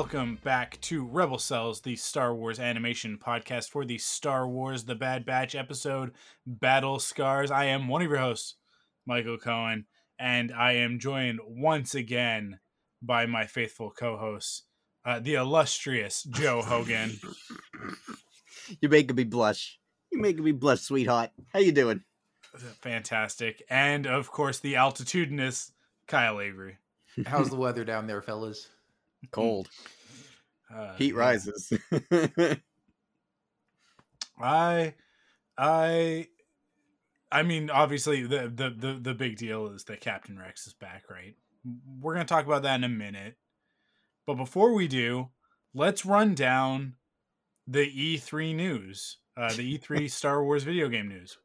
Welcome back to Rebel Cells, the Star Wars animation podcast for the Star Wars The Bad Batch episode Battle Scars. I am one of your hosts, Michael Cohen, and I am joined once again by my faithful co hosts, uh, the illustrious Joe Hogan. You're making me blush. You're making me blush, sweetheart. How you doing? Fantastic. And of course, the altitudinous Kyle Avery. How's the weather down there, fellas? Cold. Uh, Heat rises. I, I, I mean, obviously, the, the the the big deal is that Captain Rex is back, right? We're gonna talk about that in a minute, but before we do, let's run down the E3 news, uh, the E3 Star Wars video game news.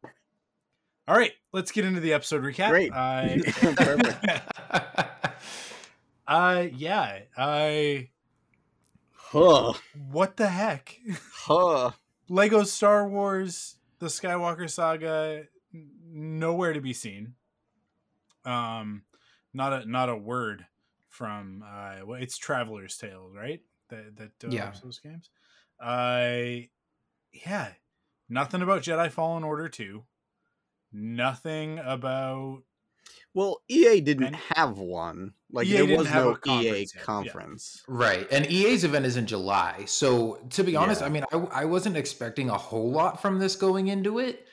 All right, let's get into the episode recap. Great. Perfect. Uh, yeah, I. huh. What the heck? Huh. Lego Star Wars: The Skywalker Saga nowhere to be seen. Um, not a not a word from uh, well, it's Traveller's Tales, right? That that develops Yeah. those games. I yeah, nothing about Jedi Fallen Order two. Nothing about Well, EA didn't And- have one. Like EA there was no conference EA yet, yeah. conference. right. And EA's event is in July. So to be honest, Yeah. I mean, I, I wasn't expecting a whole lot from this going into it.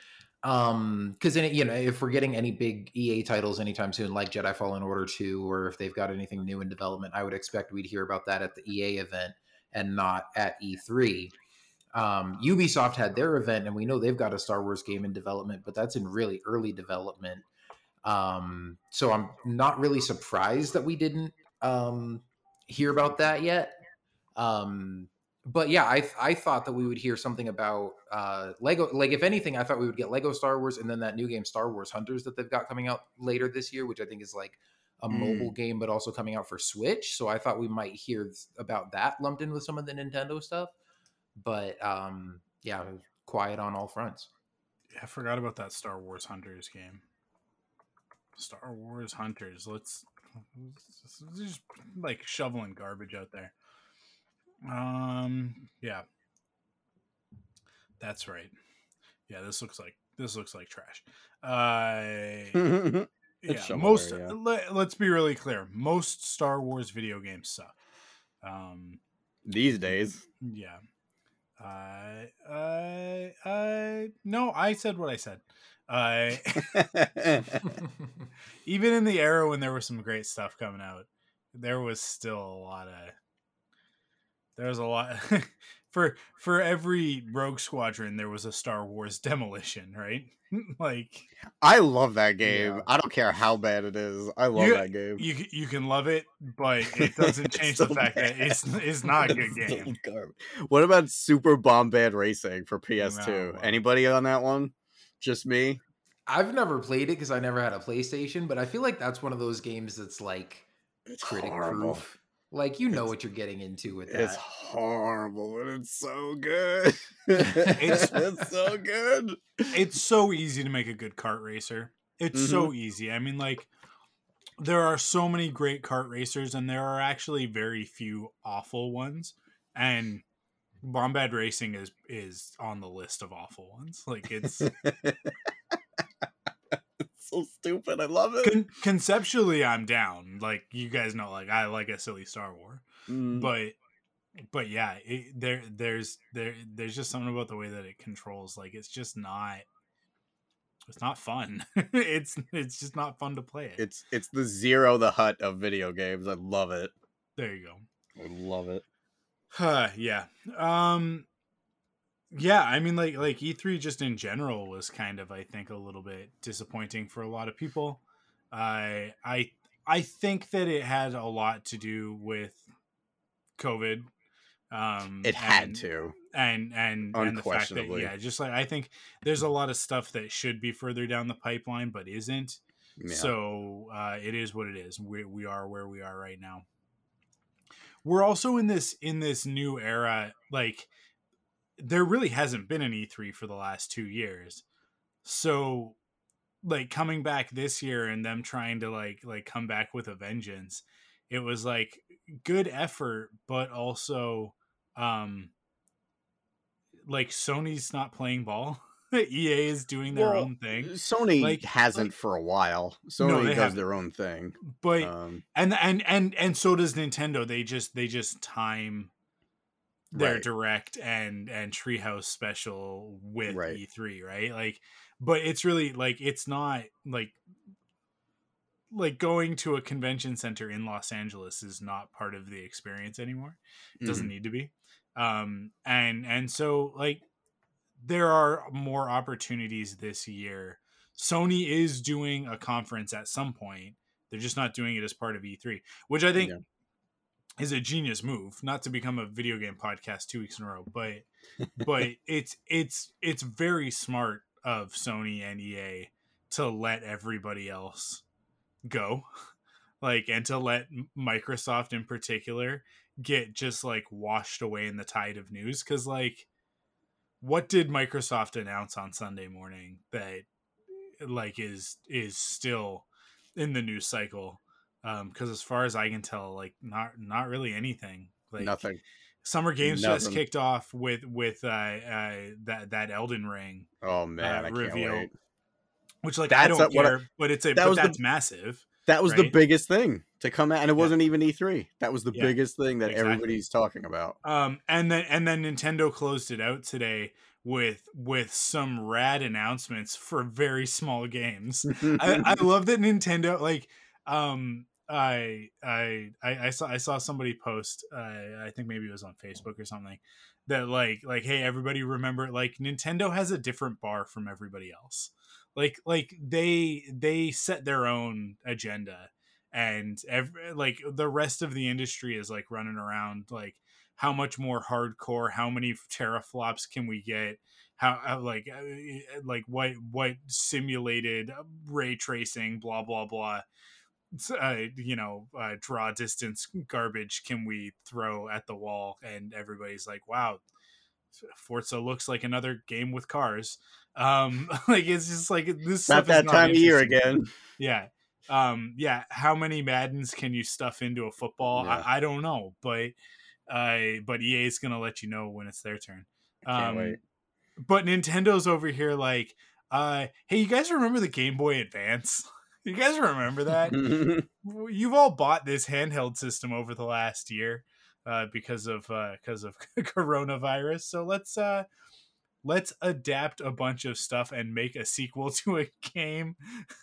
Um, because in it, you know, if we're getting any big EA titles anytime soon, like Jedi Fallen Order 2, or if they've got anything new in development, I would expect we'd hear about that at the EA event and not at E3. Um, Ubisoft had their event, and we know they've got a Star Wars game in development, but that's in really early development. Um, so I'm not really surprised that we didn't um, hear about that yet. Um, but yeah, I I thought that we would hear something about uh, Lego. Like if anything, I thought we would get Lego Star Wars, and then that new game Star Wars Hunters that they've got coming out later this year, which I think is like a Mm. mobile game, but also coming out for Switch. So I thought we might hear about that lumped in with some of the Nintendo stuff. But um, yeah, quiet on all fronts. I forgot about that Star Wars Hunters game. Star Wars Hunters. Let's let's just like shoveling garbage out there. Um, yeah, that's right. Yeah, this looks like this looks like trash. Uh, yeah, most. yeah. Let, let's be really clear. Most Star Wars video games suck. Um, These days. yeah. I, I, I, no, I said what I said. I, even in the era when there was some great stuff coming out, there was still a lot of, there was a lot for, for every Rogue Squadron, there was a Star Wars demolition, right? like I love that game. Yeah. I don't care how bad it is. I love You- that game. you, you can love it, but it doesn't change the fact that it's, it's not a good game. What about Super Bombad Racing for PS2? No, Anybody on that one? Just me? I've never played it because I never had a PlayStation, but I feel like that's one of those games that's like It's critic horrible. proof. Like you know It's- what you're getting into with that. It's horrible, but it's so good. It's- it's so good. it's so easy to make a good kart racer. It's Mm-hmm. so easy. I mean, like, there are so many great kart racers, and there are actually very few awful ones. And Bombad Racing is is on the list of awful ones. Like, it's It's so stupid. I love it. con- conceptually, I'm down. Like, you guys know, like, I like a silly Star Wars, Mm. but but yeah, it, there there's there there's just something about the way that it controls. Like, it's just not. It's not fun. it's it's just not fun to play it. It's it's the Ziro the Hutt of video games. I love it. There you go. I love it. Huh, yeah. Um yeah, I mean like like E3 just in general was kind of I think a little bit disappointing for a lot of people. I I I think that it had a lot to do with COVID. Um, It had and- to. and and and the fact that yeah, just like I think there's a lot of stuff that should be further down the pipeline but isn't. Yeah. So uh, it is what it is. We we are where we are right now. We're also in this in this new era. Like there really hasn't been an E3 for the last two years. So like coming back this year and them trying to like like come back with a vengeance, it was like good effort, but also um like Sony's not playing ball. EA is doing their Well, own thing. Sony Like- hasn't like- for a while. Sony they does haven't. their own thing. But Um, and and and and so does Nintendo. They just they just time their Right. direct and and treehouse special with Right. E3, right? Like but it's really like it's not like like going to a convention center in Los Angeles is not part of the experience anymore. It doesn't mhm. need to be. Um and and so like there are more opportunities this year. Sony is doing a conference at some point. They're just not doing it as part of E3, which I think Yeah. is a genius move. Not to become a video game podcast two weeks in a row, but but it's it's it's very smart of Sony and EA to let everybody else go, like, and to let Microsoft in particular get just like washed away in the tide of news. Because like, what did Microsoft announce on Sunday morning that like is is still in the news cycle? Because as far as I can tell, like not not really anything. Like Nothing. Summer Games just kicked off with with uh, uh, that that Elden Ring, Oh man, I can't reveal. wait. which like I don't a- what I- care, but it's a but was the- that's massive. That was the biggest thing to come out, and it Yeah. wasn't even E3. That was the Yeah, biggest thing that exactly. everybody's talking about. Um, and then and then Nintendo closed it out today with with some rad announcements for very small games. I, I love that Nintendo like um I I I I saw I saw somebody post uh, I think maybe it was on Facebook or something that like like hey everybody remember like Nintendo has a different bar from everybody else. Like like they they set their own agenda and every, like the rest of the industry is like running around like how much more hardcore how many teraflops can we get? How uh, like uh, like what what simulated ray tracing blah blah blah uh, you know uh, draw distance garbage can we throw at the wall? And everybody's like wow forza looks like another game with cars um like it's just like this Not that not time of year again. yeah. Um yeah how many maddens can you stuff into a football? Yeah. I, I don't know but uh but ea is gonna let you know when it's their turn. Um but nintendo's over here like uh hey you guys remember the game boy advance? You guys remember that? You've all bought this handheld system over the last year uh because of uh because of coronavirus. So let's uh let's adapt a bunch of stuff and make a sequel to a game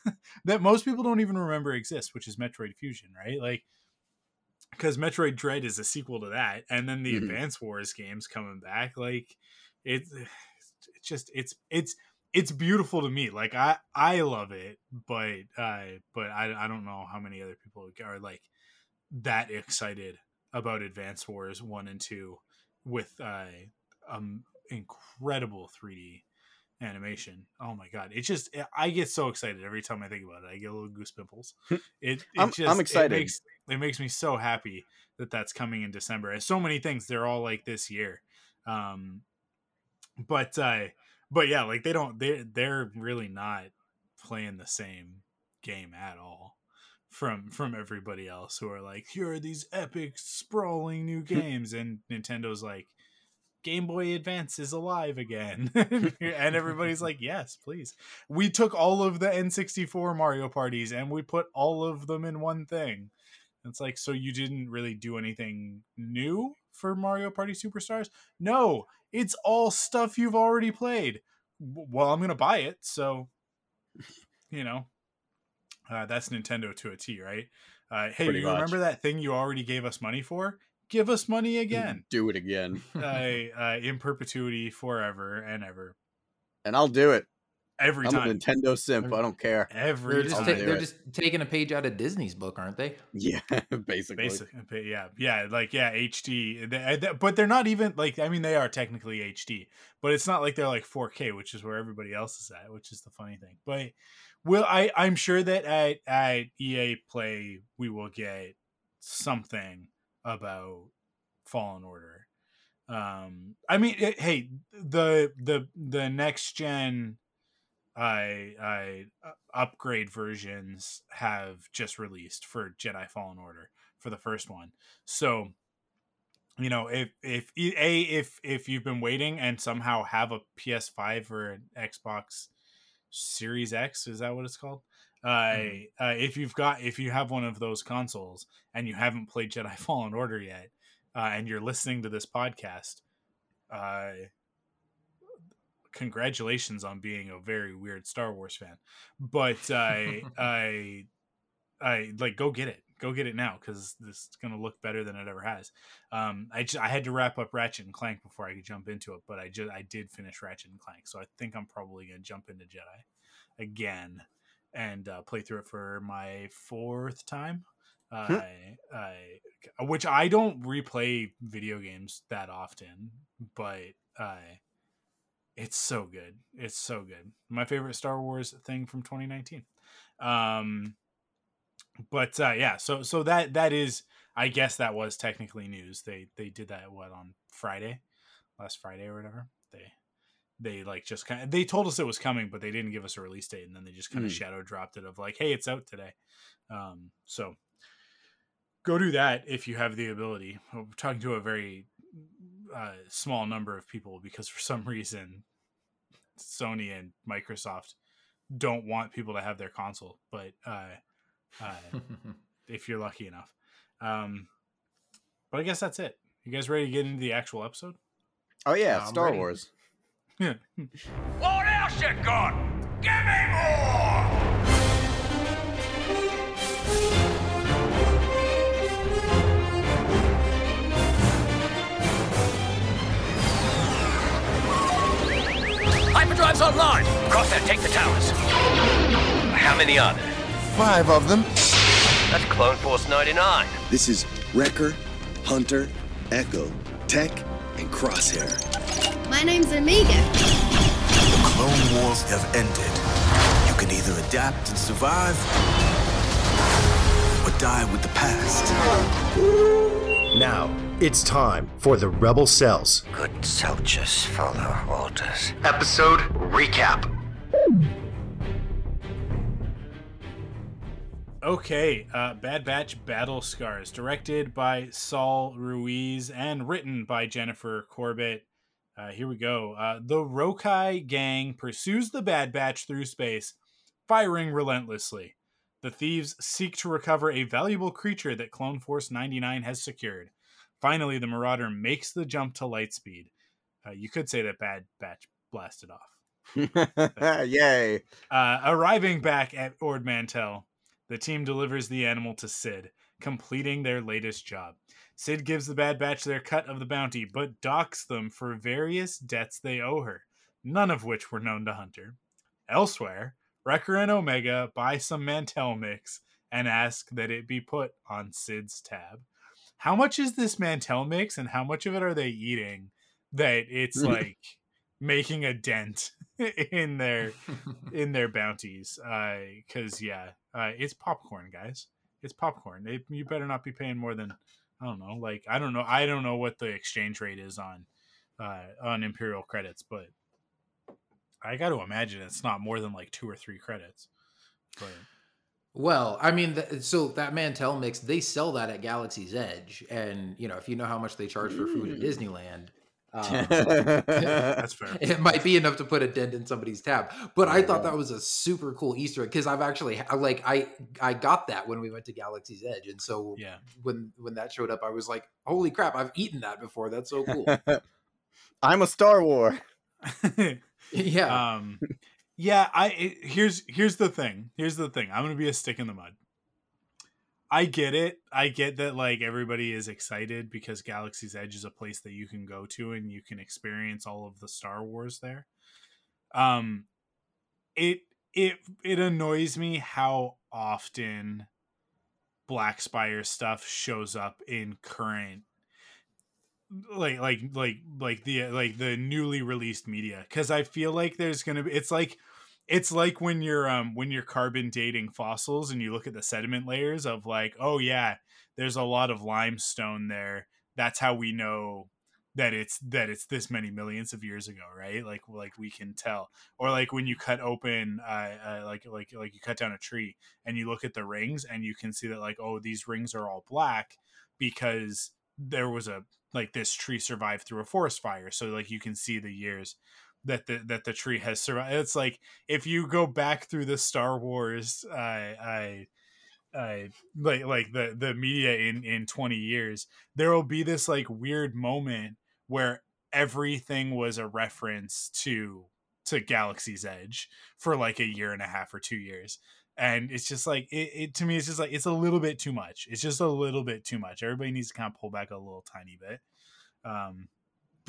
that most people don't even remember exists, which is Metroid Fusion, right? Like, because Metroid Dread is a sequel to that, and then the Mhm. Advance Wars games coming back. Like, it, it's just it's it's it's beautiful to me. Like, I I love it, but uh, but I I don't know how many other people are like that excited about Advance Wars one and two with uh um incredible 3D animation. Oh my god, it just I get so excited every time I think about it. I get little goose pimples. It, it I'm- just, I'm excited. It makes, it makes me so happy that that's coming in December. And so many things they're all like this year. Um but uh but yeah, like they don't they they're really not playing the same game at all from from everybody else who are like here are these epic sprawling new games and Nintendo's like Game Boy Advance is alive again. and everybody's like, yes, please. We took all of the N64 Mario parties and we put all of them in one thing. It's like, so you didn't really do anything new for Mario Party Superstars? No, it's all stuff you've already played. Well, I'm going to buy it. So, you know, uh, that's Nintendo to a T, right? Uh, hey, Pretty you much. remember that thing you already gave us money for? Give us money again Do it again, uh, uh, in perpetuity forever and ever. and I'll do it. every I'm time. a Nintendo simp. I don't care. Every They're just, time. ta- they're just taking a page out of Disney's book, aren't they? Yeah, basically. Basically, yeah, yeah, like yeah, HD. They- they- But they're not even like. I mean, they are technically HD, but it's not like they're like 4K, which is where everybody else is at, which is the funny thing. But will I? I'm sure that at at EA Play we will get something about Fallen Order. Um, I mean, it, hey, the the the next gen, I I uh, upgrade versions have just released for Jedi Fallen Order for the first one. So, you know, if if a if if you've been waiting and somehow have a PS5 or an Xbox Series X, is that what it's called? Uh, uh, if you've got if you have one of those consoles and you haven't played Jedi Fallen Order yet, uh, and you're listening to this podcast, uh, congratulations on being a very weird Star Wars fan. But I, I, I like go get it, go get it now because this is gonna look better than it ever has. Um, I just, I had to wrap up Ratchet and Clank before I could jump into it, but I just I did finish Ratchet and Clank, so I think I'm probably gonna jump into Jedi again and uh, play through it for my fourth time. Hmm. I, I, which I don't replay video games that often, but I, it's so good. It's so good. My favorite Star Wars thing from 2019. Um, but uh, yeah, so so that that is, I guess that was technically news. They they did that what on Friday, last Friday or whatever. They they like just kind of they told us it was coming, but they didn't give us a release date, and then they just kind of Mm. shadow dropped it of like, hey, it's out today. Um, so go do that if you have the ability. We're talking to a very uh, small number of people because for some reason Sony and Microsoft don't want people to have their console, but uh, uh, if you're lucky enough. Um, but I guess that's it. You guys ready to get into the actual episode? Oh yeah, I'm Star ready. Wars. Yeah. What else you got? Give me more! Hyperdrive's online. Cross there, take the towers. How many are there? Five of them. That's Clone Force 99. This is Wrecker, Hunter, Echo, Tech, and Crosshair. My name's Omega. The Clone Wars have ended. You can either adapt and survive, or die with the past. Now, it's time for the Rebel Cells. Good soldiers follow orders. Episode recap. Okay, uh, Bad Batch Battle Scars, directed by Saul Ruiz and written by Jennifer Corbett. Uh, here we go. Uh, the Rokai gang pursues the Bad Batch through space, firing relentlessly. The thieves seek to recover a valuable creature that Clone Force 99 has secured. Finally, the Marauder makes the jump to lightspeed. Uh, you could say that Bad Batch blasted off. Yay! Uh, arriving back at Ord Mantell, the team delivers the animal to Sid, completing their latest job. Sid gives the Bad Batch their cut of the bounty, but docks them for various debts they owe her, none of which were known to Hunter. Elsewhere, Wrecker and Omega buy some Mantell mix and ask that it be put on Sid's tab. How much is this Mantell mix and how much of it are they eating that it's like making a dent in their in their bounties Uh because yeah uh, it's popcorn guys it's popcorn. It, you better not be paying more than i don't know like i don't know i don't know what the exchange rate is on uh, on imperial credits but i got to imagine it's not more than like two or three credits but Well, I mean, th- so that Mantell mix, they sell that at Galaxy's Edge, and you know, if you know how much they charge for food at Disneyland, um, that's fair it might be enough to put a dent in somebody's tab. But I thought that was a super cool Easter egg because I've actually like I I got that when we went to Galaxy's Edge, and so yeah when when that showed up, I was like, holy crap, I've eaten that before. That's so cool. I'm a Star War. yeah, um yeah i it, here's here's the thing here's the thing i'm gonna be a stick in the mud i get it. I get that like everybody is excited because galaxy's edge is a place that you can go to and you can experience all of the star wars there. Um it it it annoys me how often Black Spire stuff shows up in current like like like like the like the newly released media because I feel like there's gonna be it's like it's like when you're um when you're carbon dating fossils and you look at the sediment layers of like oh yeah there's a lot of limestone there. That's how we know that it's that it's this many millions of years ago right? Like like we can tell. Or like when you cut open uh, uh like like like you cut down a tree and you look at the rings and you can see that like oh these rings are all black because there was a like this tree survived through a forest fire. So like you can see the years that the that the tree has survived. It's like if you go back through the star wars I, i uh like like the the media in in 20 years there will be this like weird moment where everything was a reference to to galaxy's edge for like a year and a half or two years. And it's just like it, it to me it's just like it's a little bit too much. It's just a little bit too much. Everybody needs to kind of pull back a little tiny bit. Um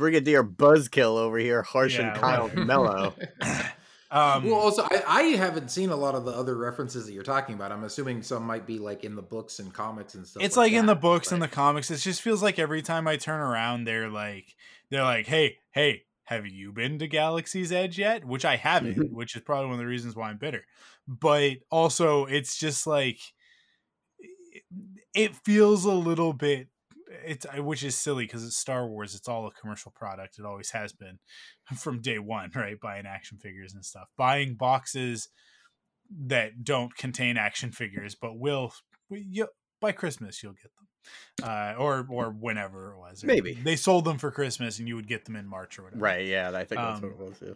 Brigadier Buzzkill over here, harsh Yeah, and Kyle whatever. Mellow. um well, also, I, I haven't seen a lot of the other references that you're talking about. I'm assuming some might be like in the books and comics and stuff. it's like in the that, books and the comics it just feels like every time i turn around they're like they're like hey hey have you been to galaxy's edge yet which i haven't which is probably one of the reasons why i'm bitter but also it's just like it- it feels a little bit it's which is silly because it's star wars it's all a commercial product it always has been from day one right buying action figures and stuff buying boxes that don't contain action figures but will you, by christmas you'll get them uh, or or whenever it was. Maybe. they sold them for Christmas, and you would get them in March or whatever. Right, yeah, I think that's what Um, it was. Yeah.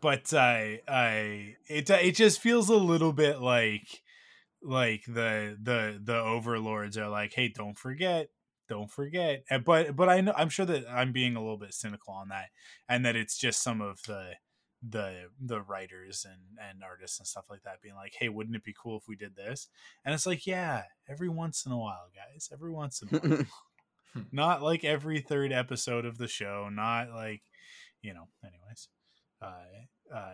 But I, I, it it just feels a little bit like like the the the overlords are like, hey, don't forget, don't forget. But but I know I'm sure that I'm being a little bit cynical on that, and that it's just some of the the the writers and and artists and stuff like that being like hey wouldn't it be cool if we did this and it's like yeah every once in a while guys every once in a while not like every third episode of the show not like you know anyways uh uh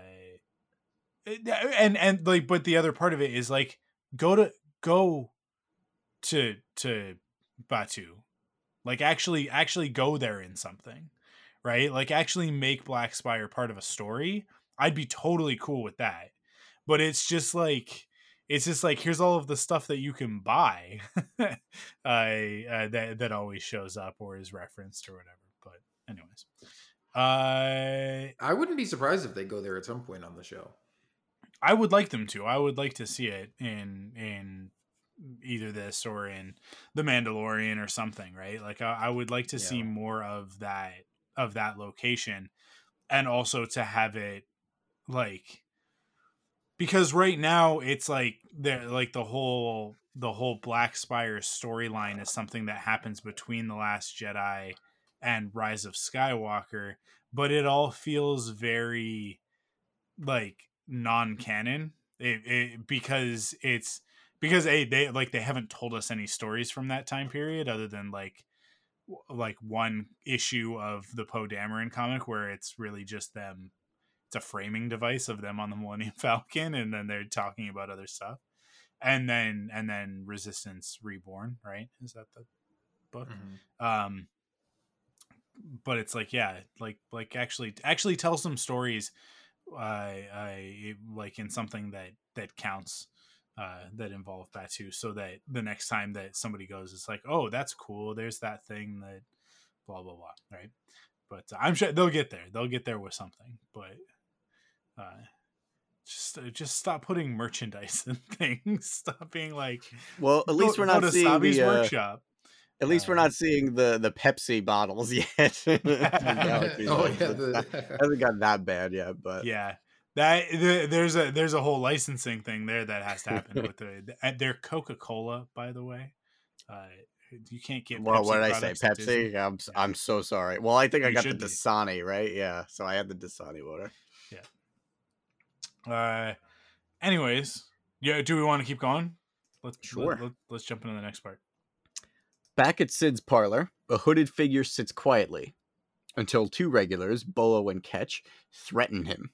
and and like but the other part of it is like go to go to to Batuu. Like actually actually go there in something right? Like actually make black spire part of a story. I'd be totally cool with that. But it's just like it's just like here's all of the stuff that you can buy uh, uh that that always shows up or is referenced or whatever. But anyways uh I wouldn't be surprised if they go there at some point on the show. I would like them to. I would like to see it in in either this or in the Mandalorian or something, right? Like I, I would like to see more of that of that location, and also to have it like because right now it's like there like the whole the whole Black Spire storyline is something that happens between the Last Jedi and Rise of Skywalker, but it all feels very like non-canon it, it because it's because a they like they haven't told us any stories from that time period other than like w- like one issue of the Poe Dameron comic where it's really just them it's a framing device of them on the Millennium Falcon and then they're talking about other stuff. And then and then Resistance Reborn right? Is that the book? Um but it's like yeah like like actually actually tell some stories i i like in something that that counts uh that involve Batuu so that the next time that somebody goes it's like oh that's cool there's that thing that blah blah blah right but uh, i'm sure they'll get there they'll get there with something but uh just uh, just stop putting merchandise in things stop being like Well, at least we're not seeing Savi's the. Uh, workshop at least we're uh, not seeing the the Pepsi bottles yet. oh yeah, the, hasn't got that bad yet, but yeah that the, there's a there's a whole licensing thing there that has to happen with the and they're coca-cola by the way uh you can't get well, Pepsi what did I say? Disney. Pepsi. I'm. I'm so sorry. Well, I think I got the should be. Dasani right. Yeah, so I had the Dasani water. Yeah. Uh anyways yeah do we want to keep going let's Sure. let, us jump into the next part Back at Sid's parlor, a hooded figure sits quietly until two regulars, Bolo and Ketch, threaten him.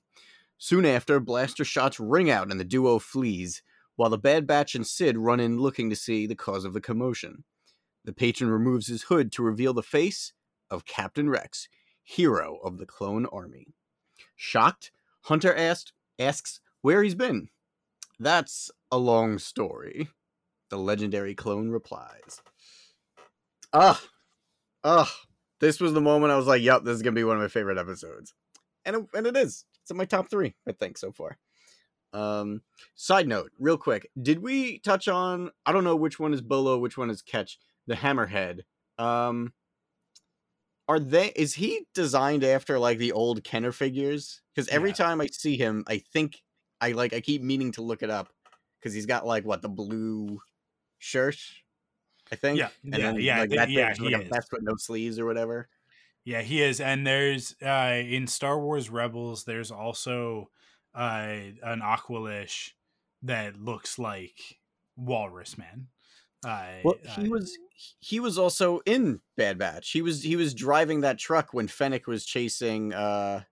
Soon after, blaster shots ring out and the duo flees, while the Bad Batch and Sid run in looking to see the cause of the commotion. The patron removes his hood to reveal the face of Captain Rex, hero of the clone army. Shocked, Hunter asked, asks where he's been. That's a long story. The legendary clone replies. Ah, ah, this was the moment I was like, yep, this is going to be one of my favorite episodes. And it, and it is. It's in my top three, I think, so far. Um, side note, real quick, did we touch on? I don't know which one is Bolo, which one is Ketch. The Hammerhead. Um, are they? Is he designed after like the old Kenner figures? Because every Yeah. time I see him, I think I like I keep meaning to look it up because he's got like what the blue shirt. I think. Yeah, And yeah, then, yeah, like, that yeah, thing's he like a is. vest with no sleeves or whatever. Yeah, he is. And there's uh in Star Wars Rebels, there's also uh an Aqualish that looks like Walrus Man. Uh, Well, he was he was also in Bad Batch. He was he was driving that truck when Fennec was chasing uh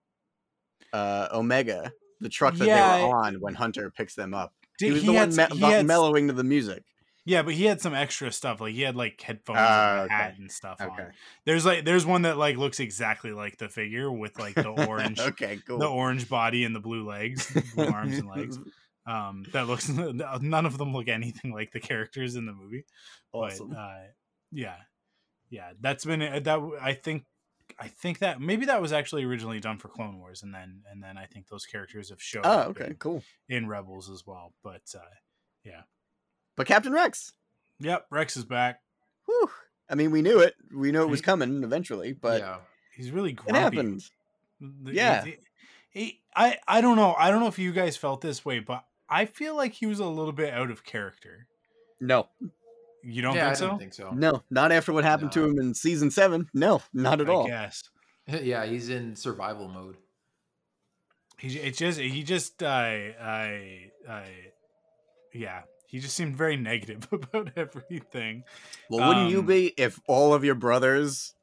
uh Omega, the truck that they were on when Hunter picks them up. did- he was he the had one me- had mellowing to the music. Yeah, but he had some extra stuff. Like he had like headphones Ah, and a okay. hat and stuff Okay. on. There's like there's one that like looks exactly like the figure with like the orange okay, cool. the orange body and the blue legs, blue arms and legs. Um that looks none of them look anything like the characters in the movie. awesome. But uh yeah. Yeah, that's been uh, that I think I think that maybe that was actually originally done for Clone Wars and then and then I think those characters have shown oh, okay, in, cool. in Rebels as well. But uh But Captain Rex. yep, Rex is back. Whew. I mean, we knew it. We knew it was coming eventually, but yeah. He's really it grumpy. happened. The- Yeah. he- he- I I don't know. I don't know if you guys felt this way, but I feel like he was a little bit out of character. No, You don't yeah, think I so? didn't think so. no, not after what happened to him in season seven. No, not at I all. guess yeah, he's in survival mode. he. It's just he just uh, I I yeah. He just seemed very negative about everything. Well, wouldn't you Um, be if all of your brothers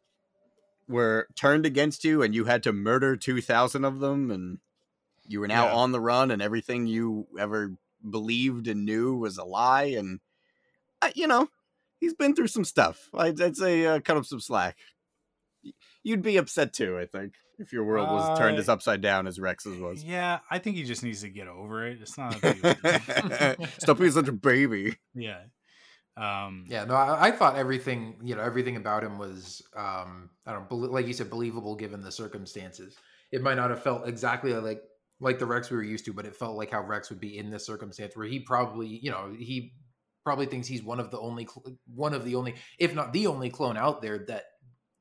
were turned against you and you had to murder 2,000 of them and you were now Yeah. on the run and everything you ever believed and knew was a lie? And, I, you know, he's been through some stuff. I'd, I'd say uh, cut him some slack. You'd be upset too, I think, if your world was turned Uh, as upside down as Rex's was. Yeah, I think he just needs to get over it. It's not a big deal. Stop being such a baby. yeah. Um, Yeah, no, I, I thought everything, you know, everything about him was, um, I don't, belie- like you said, believable given the circumstances. It might not have felt exactly like like the Rex we were used to, but it felt like how Rex would be in this circumstance, where he probably, you know, he probably thinks he's one of the only, one of the only, if not the only clone out there that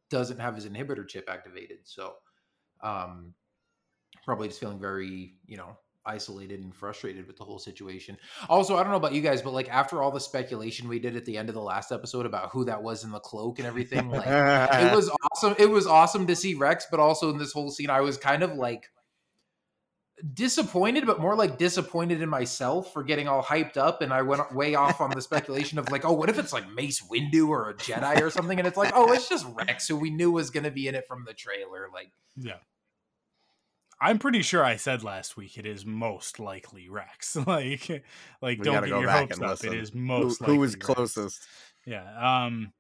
doesn't have his inhibitor chip activated. So, um, probably just feeling very, you know, isolated and frustrated with the whole situation. Also, I don't know about you guys, but like after all the speculation we did at the end of the last episode about who that was in the cloak and everything, like it was awesome. It was awesome to see Rex, but also in this whole scene, I was kind of like disappointed, but more like disappointed in myself for getting all hyped up. And I went way off on the speculation of like, oh, what if it's like Mace Windu or a Jedi or something? And it's like, oh, it's just Rex, who we knew was going to be in it from the trailer. Like, Yeah. I'm pretty sure I said last week it is most likely Rex. like, like We don't get go your back hopes up. listen. It is most who was likely Rex. closest? Yeah. Um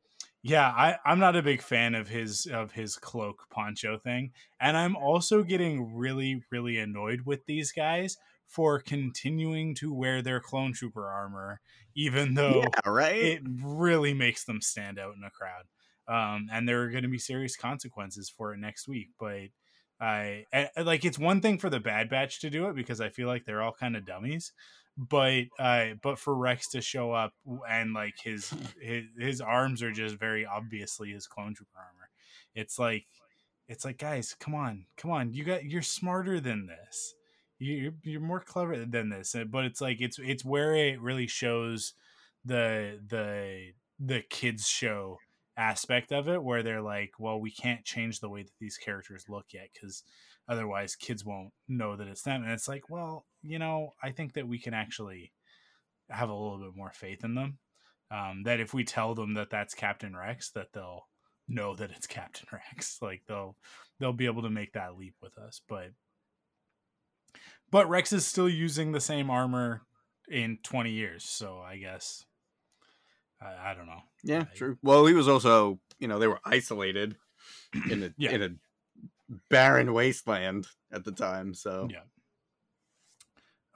yeah, I, I'm not a big fan of his of his cloak poncho thing. And I'm also getting really, really annoyed with these guys for continuing to wear their clone trooper armor, even though Yeah, right? it really makes them stand out in a crowd. Um, and there are going to be serious consequences for it next week. But I, I like it's one thing for the Bad Batch to do it because I feel like they're all kind of dummies. But uh, but for Rex to show up and like his his his arms are just very obviously his clone trooper armor. It's like it's like guys, come on, come on, you got you're smarter than this. You you're more clever than this. Uh, But it's like it's it's where it really shows the the the kids show aspect of it where they're like well we can't change the way that these characters look yet because otherwise kids won't know that it's them and it's like well you know i think that we can actually have a little bit more faith in them um, that if we tell them that that's captain rex that they'll know that it's captain rex like they'll they'll be able to make that leap with us but but Rex is still using the same armor in 20 years, so I guess I, I don't know. Yeah, I- true. Well, he was also, you know, they were isolated in a Yeah. in a barren wasteland at the time. So Yeah.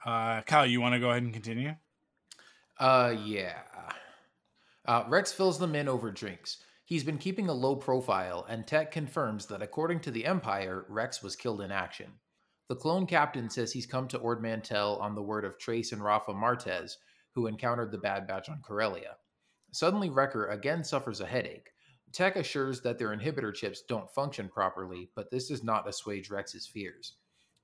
Uh, Kyle, you want to go ahead and continue? Uh, yeah. Uh, Rex fills them in over drinks. He's been keeping a low profile, and Tech confirms that according to the Empire, Rex was killed in action. The clone captain says he's come to Ord Mantell on the word of Trace and Rafa Martez, who encountered the Bad Batch on Corellia. Suddenly, Wrecker again suffers a headache. Tech assures that their inhibitor chips don't function properly, but this does not assuage Rex's fears.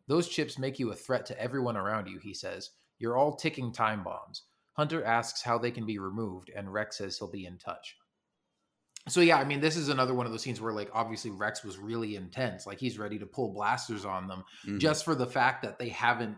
Those chips make you a threat to everyone around you, he says. You're all ticking time bombs. Hunter asks how they can be removed, and Rex says he'll be in touch. So yeah, I mean, this is another one of those scenes where, like, obviously Rex was really intense. Like, he's ready to pull blasters on them mhm. just for the fact that they haven't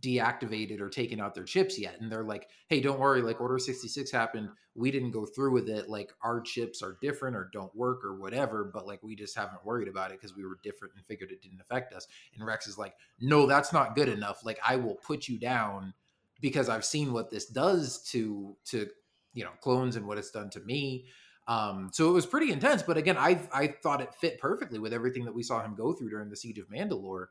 deactivated or taken out their chips yet. And they're like, hey, don't worry, like Order 66 happened. We didn't go through with it. Like our chips are different or don't work or whatever, but like we just haven't worried about it because we were different and figured it didn't affect us. And Rex is like, no, that's not good enough. Like I will put you down because I've seen what this does to to you know clones and what it's done to me. Um, so it was pretty intense, but again, I I thought it fit perfectly with everything that we saw him go through during the siege of Mandalore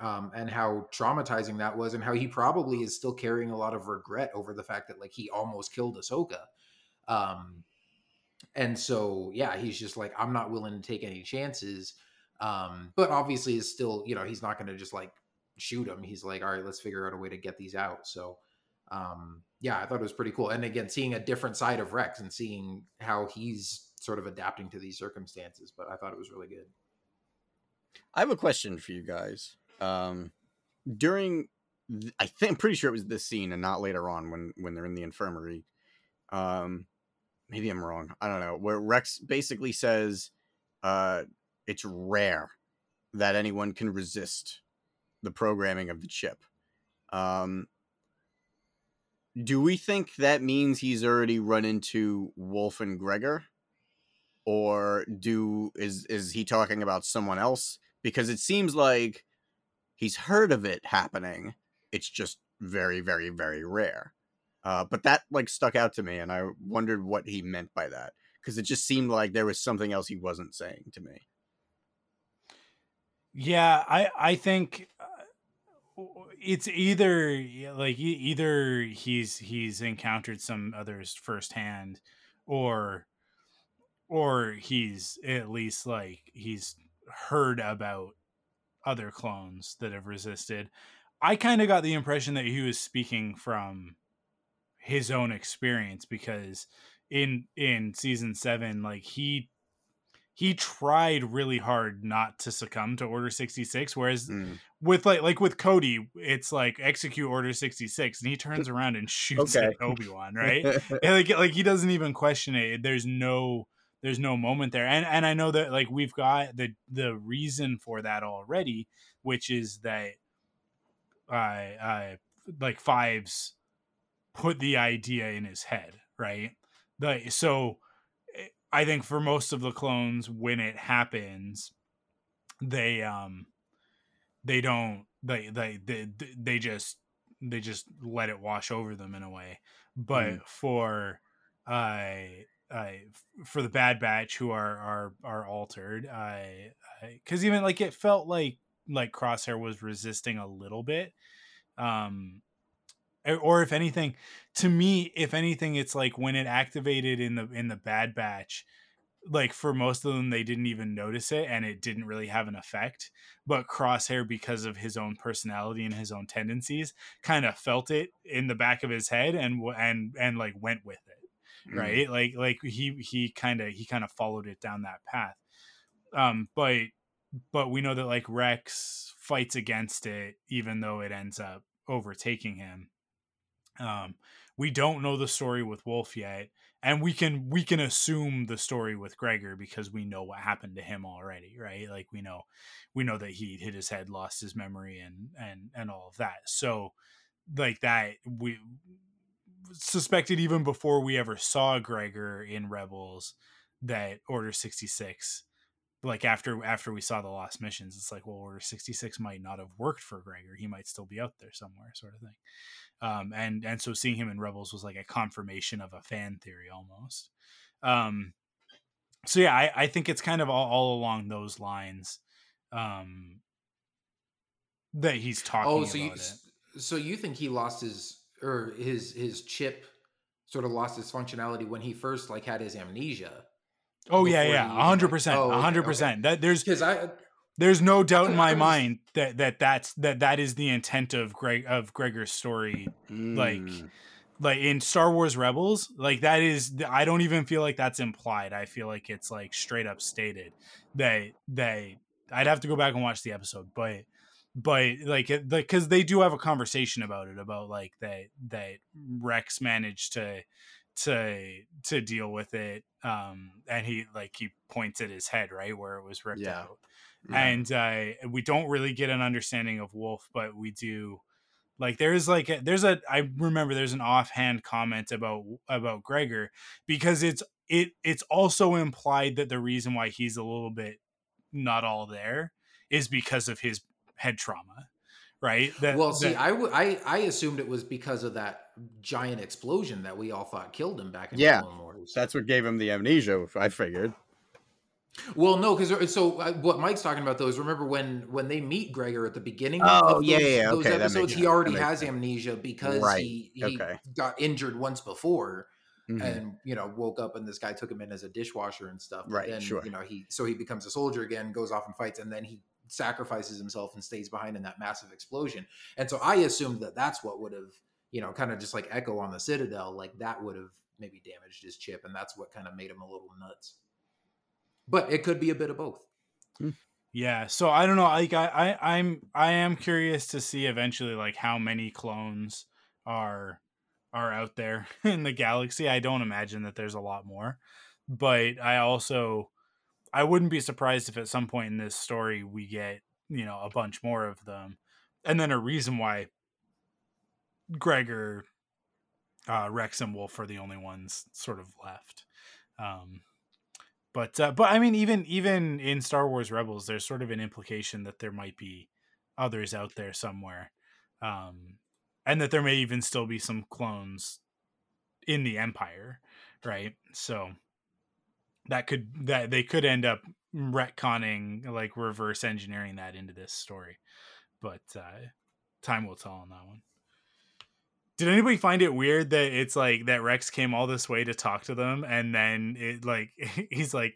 um, and how traumatizing that was, and how he probably is still carrying a lot of regret over the fact that like he almost killed Ahsoka. Um, and so yeah, he's just like, I'm not willing to take any chances. Um, but obviously, is still you know he's not going to just like shoot him. He's like, all right, let's figure out a way to get these out. So um, yeah, I thought it was pretty cool. And again, seeing a different side of Rex and seeing how he's sort of adapting to these circumstances. But I thought it was really good. I have a question for you guys. Um, during, I think I'm pretty sure it was this scene and not later on when when they're in the infirmary. Um, maybe I'm wrong. I don't know. Where Rex basically says, uh, it's rare that anyone can resist the programming of the chip. Um, do we think that means he's already run into Wolffe and Gregor? Or do is is he talking about someone else? Because it seems like he's heard of it happening. It's just very, very, very rare. Uh, but that like stuck out to me, and I wondered what he meant by that because it just seemed like there was something else he wasn't saying to me. Yeah, I I think uh, it's either like either he's he's encountered some others firsthand, or or he's at least like he's heard about other clones that have resisted. I kind of got the impression that he was speaking from his own experience because in in season 7 like he he tried really hard not to succumb to order 66 whereas Mm. with like like with Cody it's like execute order 66 and he turns around and shoots Okay. at Obi-Wan right and like like he doesn't even question it there's no there's no moment there. And and i know that like we've got the the reason for that already which is that i i like fives put the idea in his head right? The so eh, i think for most of the clones when it happens they um they don't they they they, they just they just let it wash over them in a way. But Mm. for uh uh, for the Bad Batch who are are are altered, I because even like it felt like like Crosshair was resisting a little bit, um, or- if anything, to me, if anything, it's like when it activated in the in the Bad Batch, like for most of them they didn't even notice it and it didn't really have an effect, but Crosshair because of his own personality and his own tendencies, kind of felt it in the back of his head and and and like went with it Mm. right? Like like he he kind of he kind of followed it down that path. Um but but we know that like rex fights against it even though it ends up overtaking him. Um we don't know the story with Wolffe yet and we can we can assume the story with gregor because we know what happened to him already right? Like we know we know that he hit his head lost his memory and and and all of that. So like that we suspected even before we ever saw Gregor in Rebels that Order 66 like after after we saw the lost missions it's like well order 66 might not have worked for gregor. He might still be out there somewhere sort of thing. Um and and so seeing him in rebels was like a confirmation of a fan theory almost. Um so yeah i i think it's kind of all, all along those lines um that he's talking Oh, so about you it so you think he lost his or his his chip sort of lost its functionality when he first like had his amnesia? oh yeah yeah a hundred like- percent oh, a hundred percent. that there's Because I there's no doubt in my mind that that that's that that is the intent of greg of gregor's story like Mm. like in Star Wars Rebels, like that is I don't even feel like that's implied. I feel like it's like straight up stated that they I'd have to go back and watch the episode, but but like like cuz they do have a conversation about it about like that that Rex managed to to to deal with it um and he like he points at his head right where it was ripped Yeah. out Yeah. and uh, we don't really get an understanding of Wolffe, but we do. Like there's like a, there's a I remember there's an offhand comment about about Gregor because it's it it's also implied that the reason why he's a little bit not all there is because of his head trauma, right? That, well, see, that- I I I assumed it was because of that giant explosion that we all thought killed him back in Yeah, Clone Wars. That's what gave him the amnesia. I figured. Well, no, because so uh, what Mike's talking about though is remember when when they meet Gregor at the beginning Oh, of yeah, those, yeah, yeah, those okay, makes episodes, he already has sense. amnesia because Right, he, he okay. got injured once before Mhm. and you know woke up and this guy took him in as a dishwasher and stuff. But Right, then, sure. You know he so he becomes a soldier again, goes off and fights, and then he sacrifices himself and stays behind in that massive explosion. And so I assumed that that's what would have you know kind of just like Echo on the Citadel, like that would have maybe damaged his chip, and that's what kind of made him a little nuts. But it could be a bit of both. Hmm. Yeah, so I don't know. Like I, I, I'm, I am curious to see eventually, like how many clones are are out there in the galaxy. I don't imagine that there's a lot more, but I also, I wouldn't be surprised if at some point in this story we get you know a bunch more of them, and then a reason why Gregor, uh, Rex, and Wolffe are the only ones sort of left. Um, but uh, but I mean, even even in Star Wars Rebels, there's sort of an implication that there might be others out there somewhere, um, and that there may even still be some clones in the Empire, right? So that could that they could end up retconning, like reverse engineering that into this story, but uh, time will tell on that one. Did anybody find it weird that it's like that Rex came all this way to talk to them and then it like he's like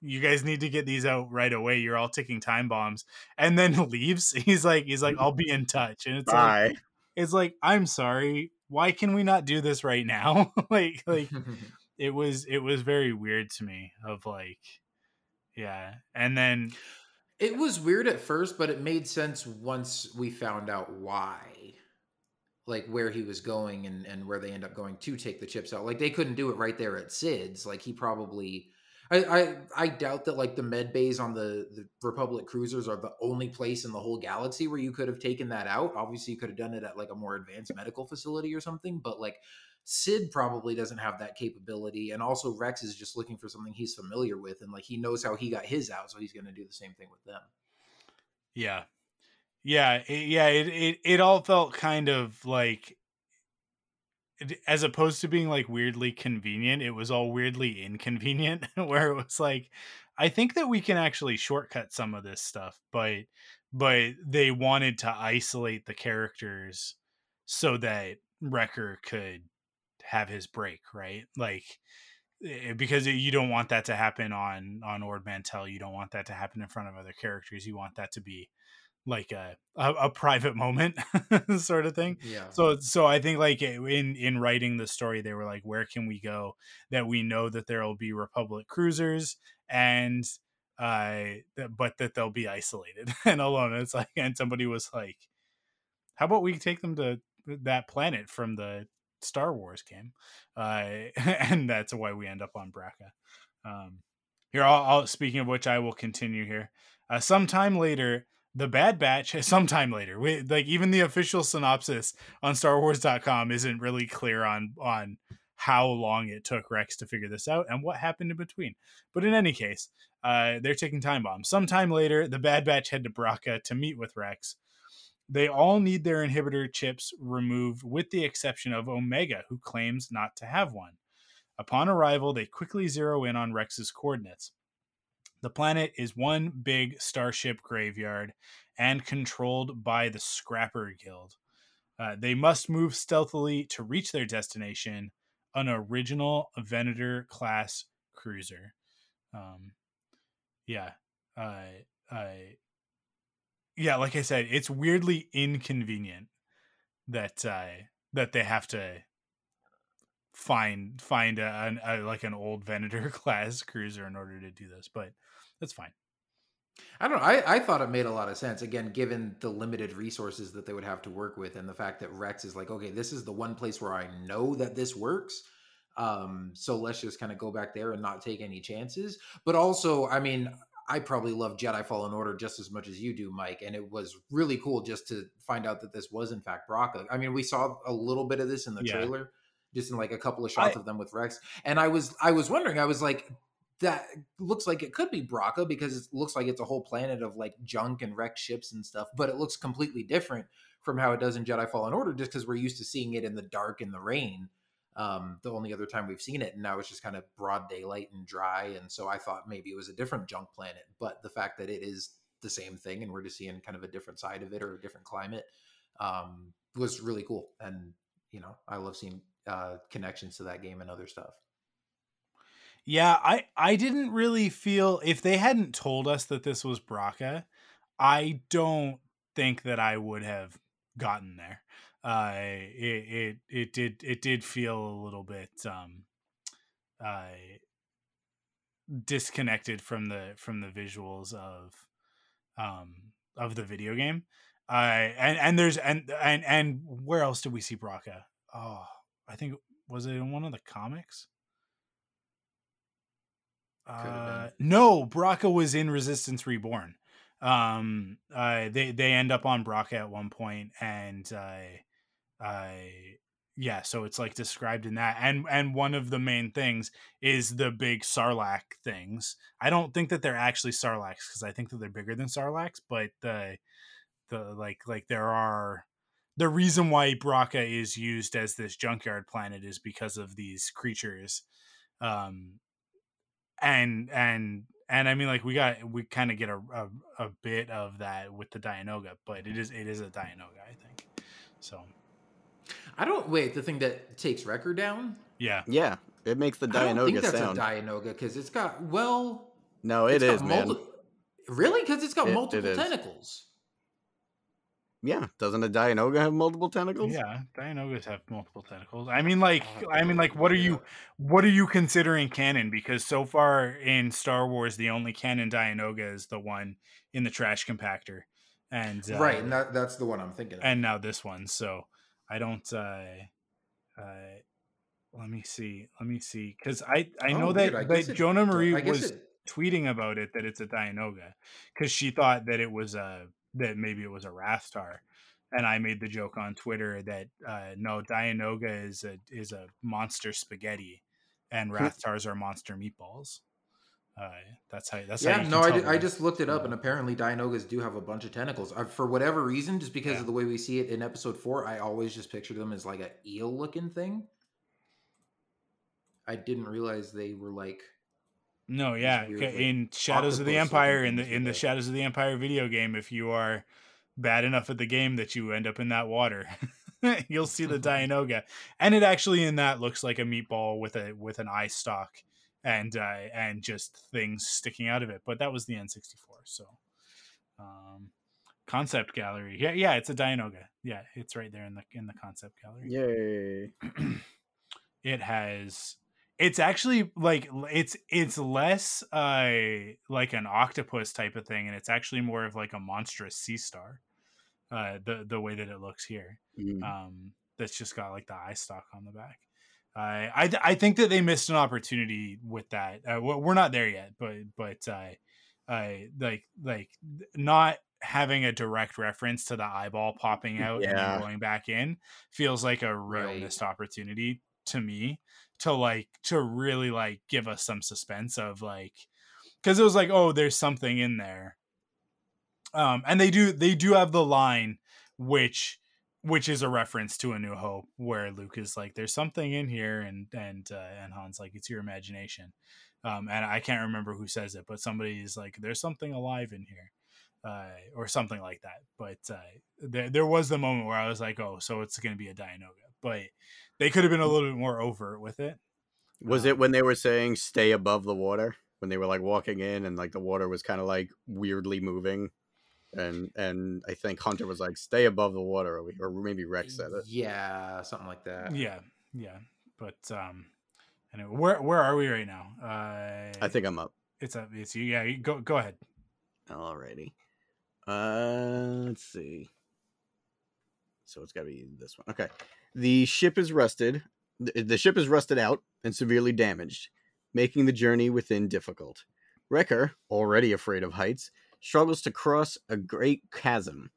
you guys need to get these out right away. You're all ticking time bombs and then leaves. He's like he's like I'll be in touch and it's like it's like I'm sorry. Why can we not do this right now? like like it was it was very weird to me of like yeah. And then It was weird at first, but it made sense once we found out why. Like where he was going and, and where they end up going to take the chips out. Like they couldn't do it right there at Cid's. Like he probably I, I I doubt that like the med bays on the, the Republic cruisers are the only place in the whole galaxy where you could have taken that out. Obviously you could have done it at like a more advanced medical facility or something, but like Cid probably doesn't have that capability. And also Rex is just looking for something he's familiar with and like he knows how he got his out, so he's gonna do the same thing with them. Yeah. Yeah, it, yeah, it, it it all felt kind of like as opposed to being like weirdly convenient, it was all weirdly inconvenient where it was like I think that we can actually shortcut some of this stuff, but but they wanted to isolate the characters so that Wrecker could have his break, right? Like eh, because you don't want that to happen on on Ord Mantell. You don't want that to happen in front of other characters. You want that to be like a a, a private moment sort of thing. Yeah. So so I think like eh, in in writing the story, they were like, where can we go that we know that there will be Republic cruisers and uh but that they'll be isolated and alone. It's like and somebody was like, how about we take them to that planet from the Star Wars game, uh, and that's why we end up on Bracca. Um, here, I'll, I'll, speaking of which, I will continue here. Uh, sometime later, the Bad Batch. Sometime later, we, like even the official synopsis on StarWars.com isn't really clear on on how long it took Rex to figure this out and what happened in between. But in any case, uh, they're taking time bombs. Sometime later, the Bad Batch head to Bracca to meet with Rex. They all need their inhibitor chips removed, with the exception of Omega, who claims not to have one. Upon arrival, they quickly zero in on Rex's coordinates. The planet is one big starship graveyard and controlled by the Scrapper Guild. Uh, they must move stealthily to reach their destination, an original Venator class cruiser. Um, yeah, uh, I, yeah, like I said, it's weirdly inconvenient that uh, that they have to find find a, an, a like an old Venator class cruiser in order to do this, but that's fine. I don't know. I, I thought it made a lot of sense. Again, given the limited resources that they would have to work with, and the fact that Rex is like, okay, this is the one place where I know that this works. Um, so let's just kind of go back there and not take any chances. But also, I mean, I probably love Jedi Fallen Order just as much as you do, Mike. And it was really cool just to find out that this was in fact Bracca. I mean, we saw a little bit of this in the Yeah. trailer, just in like a couple of shots I- of them with Rex. And I was I was wondering, I was like, that looks like it could be Bracca because it looks like it's a whole planet of like junk and wrecked ships and stuff, but it looks completely different from how it does in Jedi Fallen Order, just because we're used to seeing it in the dark and the rain. Um, the only other time we've seen it, and now it's just kind of broad daylight and dry. And so I thought maybe it was a different junk planet, but the fact that it is the same thing and we're just seeing kind of a different side of it or a different climate um, was really cool. And you know, I love seeing uh, connections to that game and other stuff. Yeah, I I didn't really feel if they hadn't told us that this was Bracca, I don't think that I would have gotten there. Uh, it it it did it did feel a little bit um, uh, disconnected from the from the visuals of um of the video game. Uh, and and there's and and and where else did we see Bracca? Oh, I think was it in one of the comics? Uh, no, Bracca was in Resistance Reborn. Um, uh, they they end up on Bracca at one point, and uh, uh, yeah, so it's like described in that, and and one of the main things is the big Sarlacc things. I don't think that they're actually Sarlaccs because I think that they're bigger than Sarlaccs, but the the like like there are the reason why Bracca is used as this junkyard planet is because of these creatures um and and and i mean like we got we kind of get a, a a bit of that with the dianoga but it is it is a dianoga i think so I don't wait. The thing that takes Wrecker down. yeah Yeah, it makes the I don't think that's sound. a Dianoga because it's got well. no, it's is, got man. Really? Because it's got It- it multiple is. tentacles. Yeah, doesn't a Dianoga have multiple tentacles? yeah dianogas have multiple tentacles i mean like i mean like what are you what are you considering canon because so far in star wars the only canon dianoga is the one in the trash compactor and uh, right, and that, that's the one I'm thinking of. and now this one. So I don't. uh uh Let me see. Let me see. Because I I Oh, know weird. that I that it- Jonah Marie was it- tweeting about it that it's a Dianoga because she thought that it was a that maybe it was a Rathtar. And I made the joke on Twitter that uh, no, Dianoga is a is a monster spaghetti, and Rathtars are monster meatballs. Uh, that's how. That's how yeah, you no, I, did, I just looked it up, yeah. and apparently Dianogas do have a bunch of tentacles. For whatever reason, just because Yeah. of the way we see it in episode four, I always just pictured them as like a eel looking thing. I didn't realize they were like No, yeah, weird, like, in Shadows of the Empire in the in the Shadows of the Empire video game, if you are bad enough at the game that you end up in that water, you'll see the Dianoga, and it actually in that looks like a meatball with a with an eye stalk and uh, and just things sticking out of it. But that was the N64, so um, concept gallery. Yeah, yeah, it's a Dianoga. Yeah, it's right there in the in the concept gallery Yay. it has it's actually like it's it's less uh like an octopus type of thing and it's actually more of like a monstrous sea star uh the the way that it looks here Mm. um that's just got like the eye stalk on the back uh, I I think that they missed an opportunity with that. Uh, we're not there yet, but but uh, I like like not having a direct reference to the eyeball popping out and Yeah. then going back in feels like a real Right. missed opportunity to me to like to really like give us some suspense of like because it was like oh there's something in there um and they do they do have the line which which is a reference to a new hope where luke is like there's something in here and and uh, and han's like it's your imagination um and i can't remember who says it but somebody is like there's something alive in here uh, or something like that. But uh, there, there was the moment where I was like, oh, so it's going to be a Dianoga. But they could have been a little bit more overt with it. Was it when they were saying stay above the water? When they were like walking in and like the water was kind of like weirdly moving? And and I think Hunter was like, "Stay above the water," or, or maybe Rex said it. Yeah, something like that. Yeah, yeah. But um, anyway, where where are we right now? Uh, I think I'm up. it's up. it's you. Yeah, you go go ahead. Alrighty. Uh, let's see. So it's got to be this one. Okay. The ship is rusted. The, the ship is rusted out and severely damaged, making the journey within difficult. Wrecker, already afraid of heights, struggles to cross a great chasm,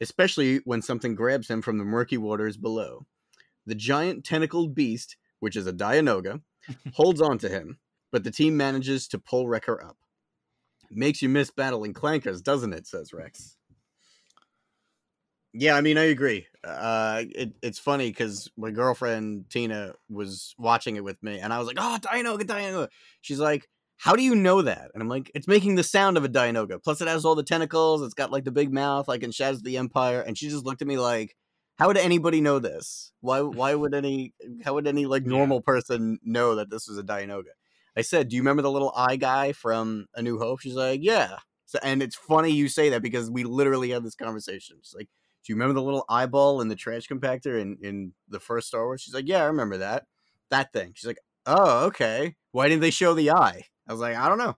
especially when something grabs him from the murky waters below. The giant tentacled beast, which is a Dianoga, holds on to him, but the team manages to pull Wrecker up. Makes you miss battling clankers, doesn't it? Says Rex. Yeah, I mean, I agree. Uh, it, it's funny because my girlfriend Tina was watching it with me, and I was like, "Oh, Dianoga, Dianoga." She's like, "How do you know that?" And I'm like, "It's making the sound of a Dianoga. Plus, it has all the tentacles. It's got like the big mouth, like in Shadows of the Empire." And she just looked at me like, "How would anybody know this? Why? Why would any? How would any like normal person know that this was a Dianoga?" I said, "Do you remember the little eye guy from A New Hope?" She's like, "Yeah." So, and it's funny you say that because we literally had this conversation. She's like, "Do you remember the little eyeball in the trash compactor in in the first Star Wars?" She's like, "Yeah, I remember that. That thing." She's like, "Oh, okay. Why didn't they show the eye?" I was like, "I don't know."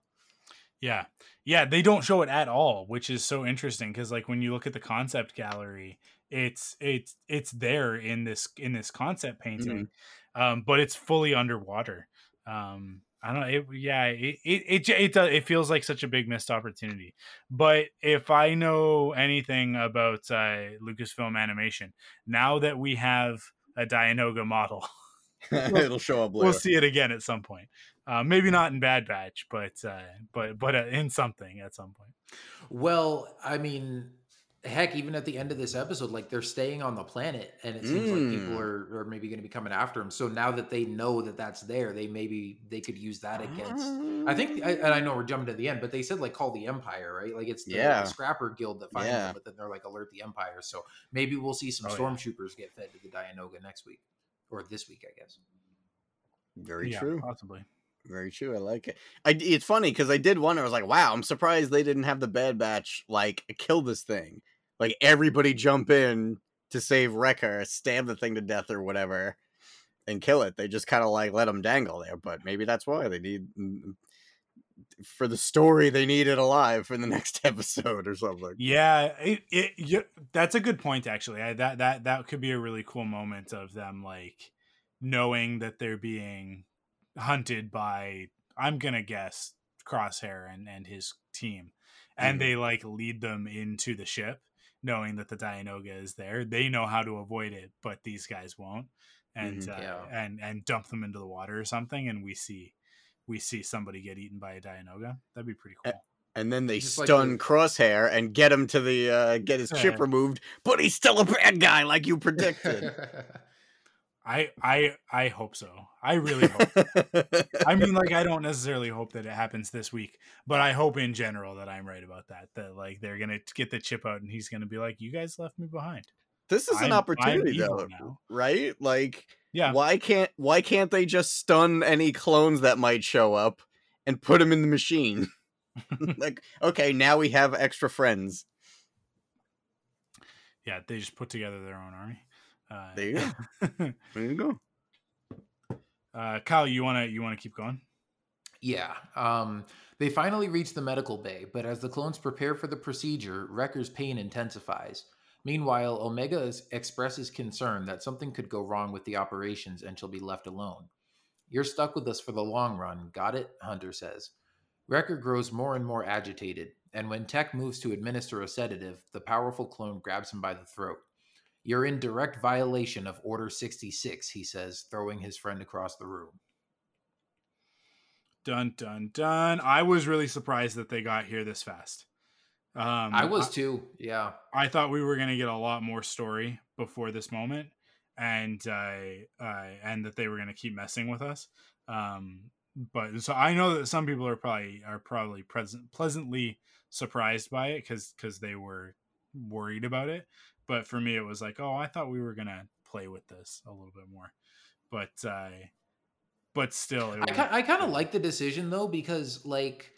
Yeah. Yeah, they don't show it at all, which is so interesting because like when you look at the concept gallery, it's it's it's there in this in this concept painting. Um, but it's fully underwater. Um I don't know. It, yeah, it it it it, it feels like such a big missed opportunity. But if I know anything about uh, Lucasfilm animation, now that we have a Dianoga model, It'll show up later. we'll see it again at some point. Uh, maybe not in Bad Batch, but uh, but but uh, in something at some point. Well, I mean, heck, even at the end of this episode, like they're staying on the planet, and it seems like people Mm. are, are maybe going to be coming after them. So now that they know that that's there, they maybe they could use that against. I think, I, and I know we're jumping to the end, but they said like call the Empire, right? Like it's the, Yeah. the Scrapper Guild that finds Yeah. them, but then they're like alert the Empire. So maybe we'll see some Oh, yeah. stormtroopers get fed to the Dianoga next week or this week, I guess. Very yeah, true. possibly. Very true. I like it. I, it's funny because I did wonder. I was like, "Wow, I'm surprised they didn't have the Bad Batch like kill this thing. Like everybody jump in to save Wrecker, stab the thing to death or whatever, and kill it. They just kind of like let them dangle there. But maybe that's why they need mm, for the story they need it alive for the next episode or something. Yeah, it, it yeah, that's a good point actually. I, that that that could be a really cool moment of them like knowing that they're being hunted by I'm going to guess Crosshair and and his team. And Mhm. they like lead them into the ship knowing that the Dianoga is there. They know how to avoid it, but these guys won't. And Mhm. uh, and and dump them into the water or something and we see we see somebody get eaten by a Dianoga. That'd be pretty cool. And then they Just like stun the- Crosshair and get him to the uh, get his chip removed, but he's still a bad guy, like you predicted. I I I hope so. I really hope. I mean, like, I don't necessarily hope that it happens this week, but I hope in general that I'm right about that. That like they're gonna get the chip out, and he's gonna be like, "You guys left me behind." This is I'm- an opportunity though, now. right? Like, Yeah, why can't why can't they just stun any clones that might show up and put them in the machine? like, okay, now we have extra friends. yeah. They just put together their own army. Uh, There you go. There you go. uh, Kyle, you wanna you wanna keep going? Yeah. Um, they finally reach the medical bay, but as the clones prepare for the procedure, Wrecker's pain intensifies. Meanwhile, Omega is, expresses concern that something could go wrong with the operations and she'll be left alone. You're stuck with us for the long run, got it? Hunter says. Wrecker grows more and more agitated, and when Tech moves to administer a sedative, the powerful clone grabs him by the throat. You're in direct violation of Order 66, he says, throwing his friend across the room. Dun dun dun. I was really surprised that they got here this fast. Um, I was too. Yeah. I thought we were going to get a lot more story before this moment, and uh, uh, and that they were going to keep messing with us. Um, but so I know that some people are probably are probably present pleasantly surprised by it because because they were worried about it. But for me, it was like, oh, I thought we were gonna play with this a little bit more. But uh, but still, it I, was- I kind of like the decision though because like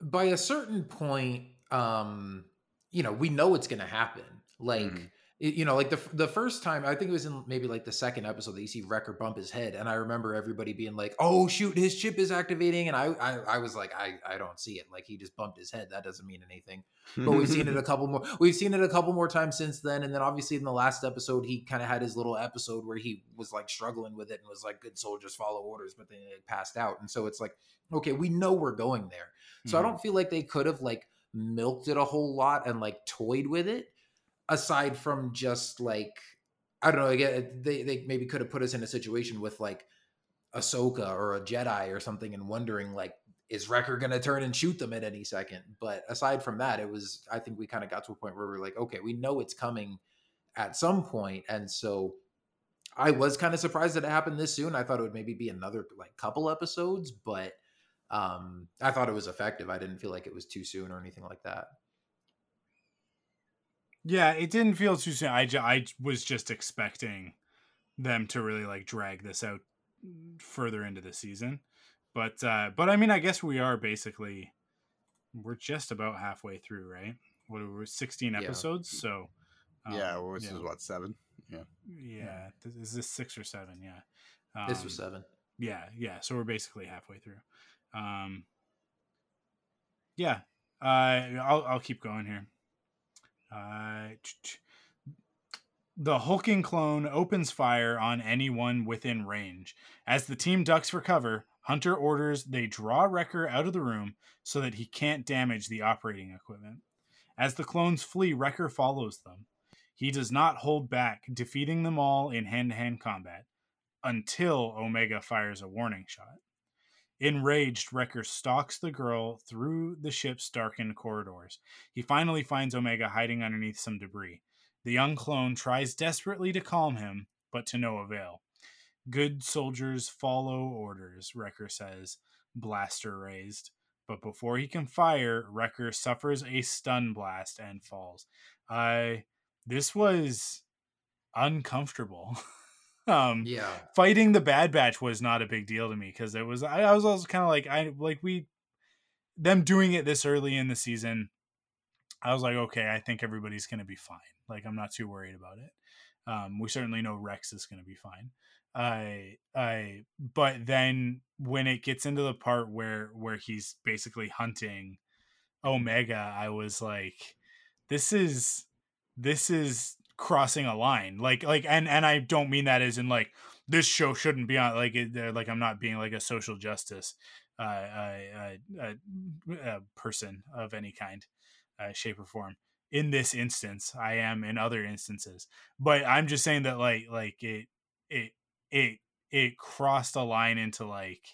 by a certain point, um, you know, we know it's gonna happen. Like Mhm. it- you know, like the the first time I think it was in maybe like the second episode that you see Wrecker bump his head, and I remember everybody being like, "Oh shoot, his chip is activating," and I I, I was like, I I don't see it. Like he just bumped his head. That doesn't mean anything. but we've seen it a couple more we've seen it a couple more times since then and then obviously in the last episode he kind of had his little episode where he was like struggling with it and was like good soldiers follow orders but then it passed out and so it's like okay we know we're going there so i Mhm. don't feel like they could have like milked it a whole lot and like toyed with it aside from just like i don't know again uh, they, they maybe could have put us in a situation with like Ahsoka or a Jedi or something and wondering like is Wrecker to turn and shoot them at any second? But aside from that, it was I think we kind of got to a point where we are like, okay, we know it's coming at some point, and so I was kind of surprised that it happened this soon. I thought it would maybe be another like couple episodes, but um I thought it was effective. I didn't feel like it was too soon or anything like that. Yeah, it didn't feel too soon. I, I was just expecting them to really like drag this out further into the season. But uh but I mean I guess we are basically we're just about halfway through, right? What are we 16 Yeah. episodes? So yeah, um, well, this is what seven. Yeah, th- is this 6 or 7? Yeah. this was Um, seven. yeah yeah so we're basically halfway through um yeah uh i'll, I'll keep going here. Uh the hulking clone opens fire on anyone within range. As the team ducks for cover hunter orders they draw wrecker out of the room so that he can't damage the operating equipment. As the clones flee wrecker follows them. He does not hold back defeating them all in hand-to-hand combat until Omega fires a warning shot. Enraged, Wrecker stalks the girl through the ship's darkened corridors. He finally finds Omega hiding underneath some debris. The young clone tries desperately to calm him, but to no avail. Good soldiers follow orders, Wrecker says, blaster raised. But before he can fire, Wrecker suffers a stun blast and falls. I this was uncomfortable. um Yeah. fighting the bad batch was not a big deal to me because it was I, I was also kind of like I like we them doing it this early in the season I was like okay I think everybody's gonna be fine. Like I'm not too worried about it. Um we certainly know Rex is gonna be fine. I I but then when it gets into the part where where he's basically hunting Omega I was like this is this is crossing a line like like and and i don't mean that as in like this show shouldn't be on like it, like i'm not being like a social justice uh, uh person of any kind uh, shape or form in this instance. I am in other instances. But i'm just saying that like like it it it it crossed a line into like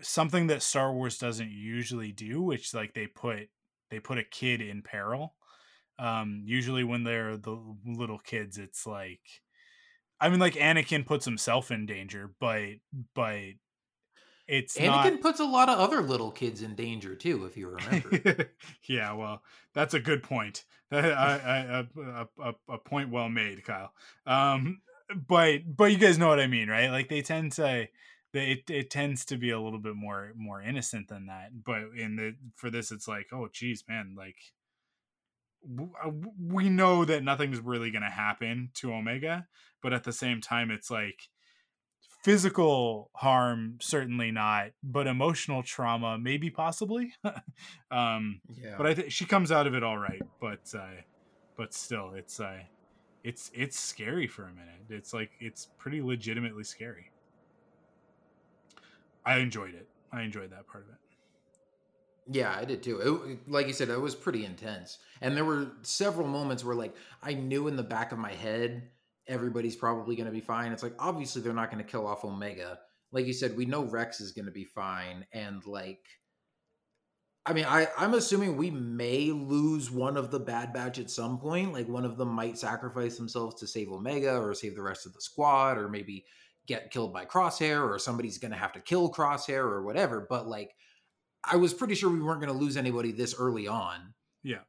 something that star wars doesn't usually do which like they put they put a kid in peril um usually when they're the little kids it's like i mean like anakin puts himself in danger but but it's Anakin not puts a lot of other little kids in danger too, if you remember. yeah well that's a good point. I, I, a, a, a- point well made kyle. Um but but you guys know what i mean right? Like they tend to they, it, it tends to be a little bit more more innocent than that but in the for this it's like oh geez man like we know that nothing's really going to happen to Omega, but at the same time, it's like physical harm, certainly not, but emotional trauma, maybe possibly. um, yeah. but I think she comes out of it all right. But uh, but still, it's uh, it's it's scary for a minute. It's like it's pretty legitimately scary. I enjoyed it. I enjoyed that part of it. Yeah, I did too. It, like you said, it was pretty intense. And there were several moments where, like, I knew in the back of my head, everybody's probably going to be fine. It's like, obviously, they're not going to kill off Omega. Like you said, we know Rex is going to be fine. And, like, I mean, I, I'm assuming we may lose one of the Bad Batch at some point. Like, one of them might sacrifice themselves to save Omega or save the rest of the squad, or maybe get killed by Crosshair, or somebody's going to have to kill Crosshair or whatever. But, like, I was pretty sure we weren't going to lose anybody this early on. Yeah.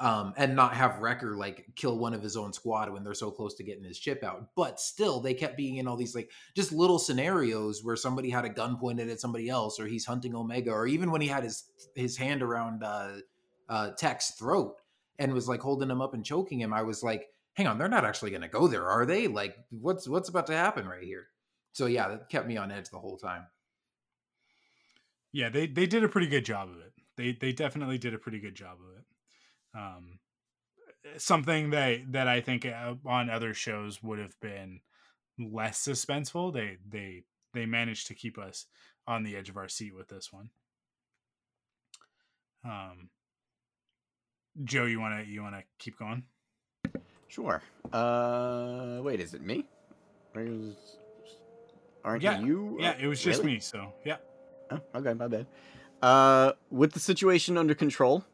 Um, and not have Wrecker like kill one of his own squad when they're so close to getting his chip out. But still, they kept being in all these like just little scenarios where somebody had a gun pointed at somebody else, or he's hunting Omega, or even when he had his his hand around uh, uh, Tech's throat and was like holding him up and choking him. I was like, hang on, they're not actually going to go there, are they? Like, what's what's about to happen right here? So yeah, that kept me on edge the whole time. Yeah, they they did a pretty good job of it. They they definitely did a pretty good job of it. Um, something that that I think uh, on other shows would have been less suspenseful. They they they managed to keep us on the edge of our seat with this one. Um, Joe, you wanna you wanna keep going? Sure. Uh, wait, is it me? Aren't yeah, you? yeah, uh, it was just really? me. So yeah, Oh, okay, my bad. Uh, with the situation under control,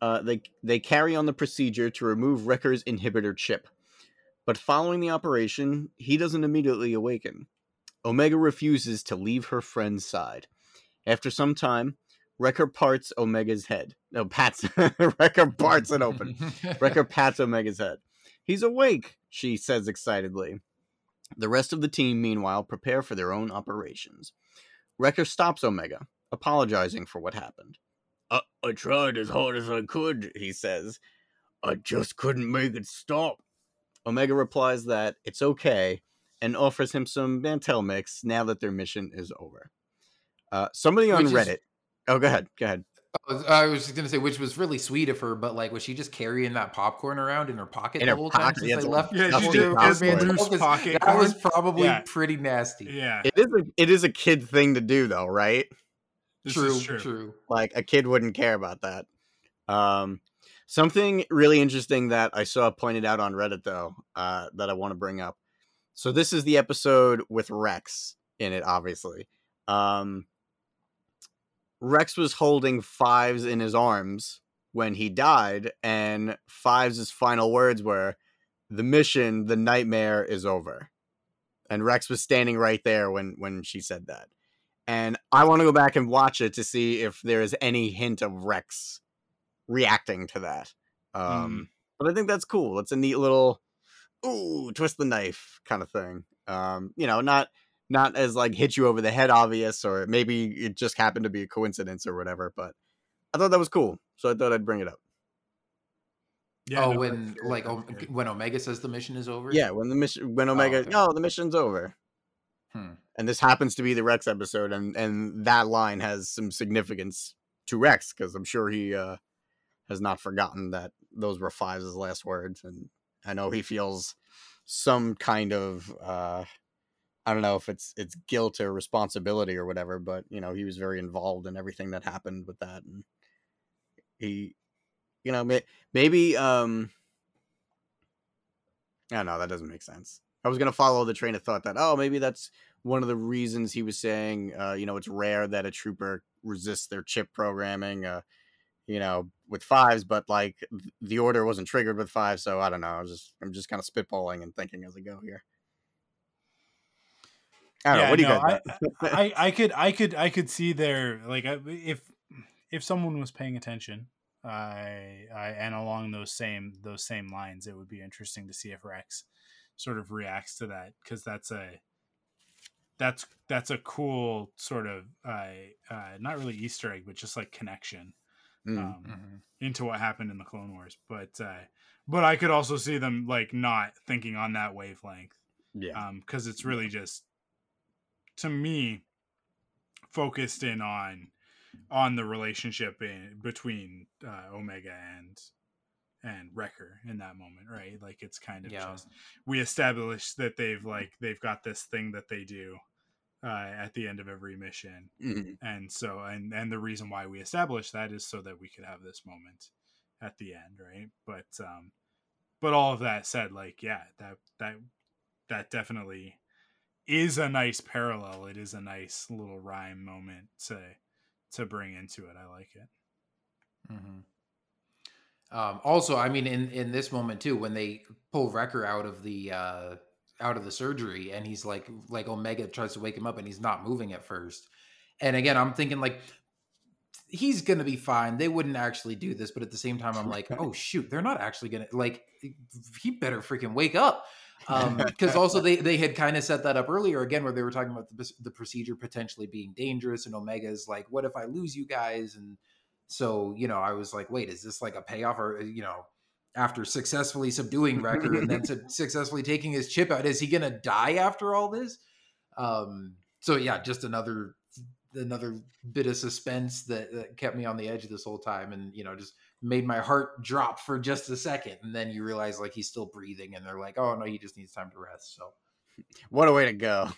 uh, they they carry on the procedure to remove Wrecker's inhibitor chip. But following the operation, he doesn't immediately awaken. Omega refuses to leave her friend's side. After some time, Wrecker parts Omega's head. No, pats. Wrecker parts it open. Wrecker pats Omega's head. He's awake, she says excitedly. The rest of the team, meanwhile, prepare for their own operations. Wrecker stops Omega, apologizing for what happened. I, I tried as hard as I could, he says. I just couldn't make it stop. Omega replies that it's okay and offers him some Mantell mix now that their mission is over. Uh, somebody on Which is- Reddit. Oh, go ahead. Go ahead. I was just gonna say, which was really sweet of her, but like, was she just carrying that popcorn around in her pocket In the her whole pocket, time yeah, since it's they left? Yeah, she the did whole loose man- pocket that was- corn. Was probably Yeah. pretty nasty. yeah. It is a it is a kid thing to do though, right? This true, is true, like a kid wouldn't care about that um something really interesting that i saw pointed out on reddit though uh that i want to bring up so this is the episode with rex in it obviously um rex was holding fives in his arms when he died and fives' final words were the mission the nightmare is over and rex was standing right there when when she said that and I want to go back and watch it to see if there is any hint of Rex reacting to that. Um, But I think that's cool. It's a neat little ooh twist the knife kind of thing. Um, you know, not not as like hit you over the head obvious, or maybe it just happened to be a coincidence or whatever. But I thought that was cool, so I thought I'd bring it up. Yeah, oh, no, when that's like o- when Omega says the mission is over. Yeah, when the mission when Omega okay. oh the mission's over. Hmm. And this happens to be the Rex episode, and and that line has some significance to Rex because I'm sure he uh, has not forgotten that those were Fives' last words, and I know he feels some kind of uh, I don't know if it's it's guilt or responsibility or whatever, but you know he was very involved in everything that happened with that, and he, you know, may, maybe um, I don't know that doesn't make sense. I was gonna follow the train of thought that oh maybe that's one of the reasons he was saying uh, you know it's rare that a trooper resists their chip programming uh, you know with fives but like the order wasn't triggered with five so I don't know I was just I'm just kind of spitballing and thinking as I go here. I don't know. Yeah, What do you guys? I. I I could I could I could see there like if if someone was paying attention, I I and along those same those same lines, it would be interesting to see if Rex sort of reacts to that because that's a that's that's a cool sort of uh, uh not really Easter egg, but just like connection Mm. um, Mhm. into what happened in the Clone Wars. But uh, but I could also see them like not thinking on that wavelength yeah. um because it's really just to me focused in on on the relationship in between uh, omega and and wrecker in that moment right like it's kind of Yeah. just we established that they've like they've got this thing that they do uh, at the end of every mission Mhm. and so and and the reason why we established that is so that we could have this moment at the end right but um but all of that said like yeah that that that definitely is a nice parallel it is a nice little rhyme moment to to bring into it i like it Mhm. Um, also, I mean, in in this moment too, when they pull Wrecker out of the uh, out of the surgery, and he's like, like Omega tries to wake him up, and he's not moving at first. And again, I'm thinking like he's gonna be fine. They wouldn't actually do this, but at the same time, I'm like, oh shoot, they're not actually gonna like. He better freaking wake up. Because also they they had kind of set that up earlier again, where they were talking about the, the procedure potentially being dangerous, and Omega's like, what if I lose you guys? And so, you know, I was like, wait, is this like a payoff or, you know, after successfully subduing Wrecker and then su- successfully taking his chip out, is he going to die after all this? Um, so yeah, just another, another bit of suspense that, that kept me on the edge this whole time and, you know, just made my heart drop for just a second. And then you realize like he's still breathing and they're like, oh no, he just needs time to rest. So What a way to go.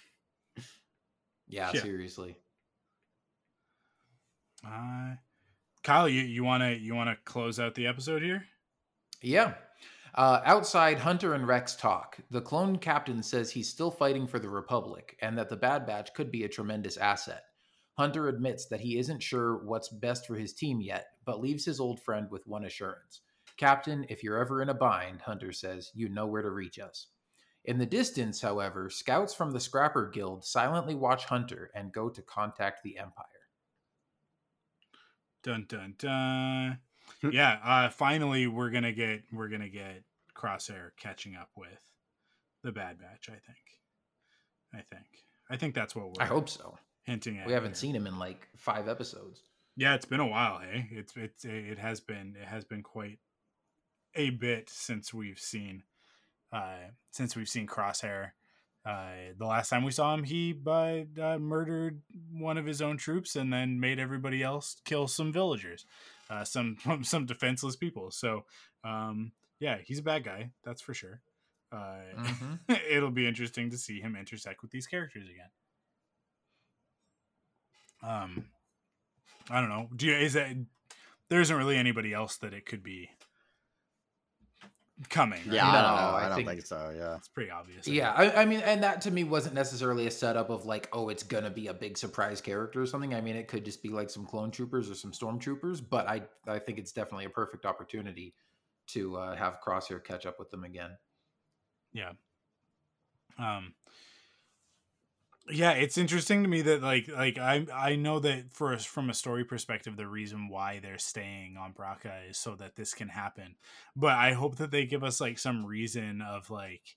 yeah, Yeah. seriously. uh kyle you you want to you want to close out the episode here Yeah. Uh, outside, Hunter and Rex talk. The clone captain says he's still fighting for the Republic and that the Bad Batch could be a tremendous asset. Hunter admits that he isn't sure what's best for his team yet, but leaves his old friend with one assurance. Captain, if you're ever in a bind, Hunter says, you know where to reach us. In the distance, however, scouts from the Scrapper Guild silently watch Hunter and go to contact the Empire. Dun dun dun. yeah, uh finally we're gonna get we're gonna get Crosshair catching up with the Bad Batch, I think. I think. I think that's what we're I hope so. Hinting at. We haven't seen him in like five episodes. Yeah, it's been a while, hey. It's it's it has been it has been quite a bit since we've seen uh since we've seen Crosshair. Uh the last time we saw him he uh, uh, murdered one of his own troops and then made everybody else kill some villagers. Uh some some defenseless people. So um yeah, he's a bad guy, that's for sure. Uh Mhm. it'll be interesting to see him intersect with these characters again. Um, I don't know. Do you, is that there isn't really anybody else that it could be coming? right? Yeah, I don't know. I I don't think- think, so. Yeah. it's pretty obvious. I Yeah. I, I mean, and that to me wasn't necessarily a setup of like, oh, it's gonna be a big surprise character or something. I mean, it could just be like some clone troopers or some stormtroopers, but I I think it's definitely a perfect opportunity to uh, have Crosshair catch up with them again. yeah. Um. Yeah, it's interesting to me that like like I I know that for us from a story perspective, the reason why they're staying on Bracca is so that this can happen. But I hope that they give us like some reason of like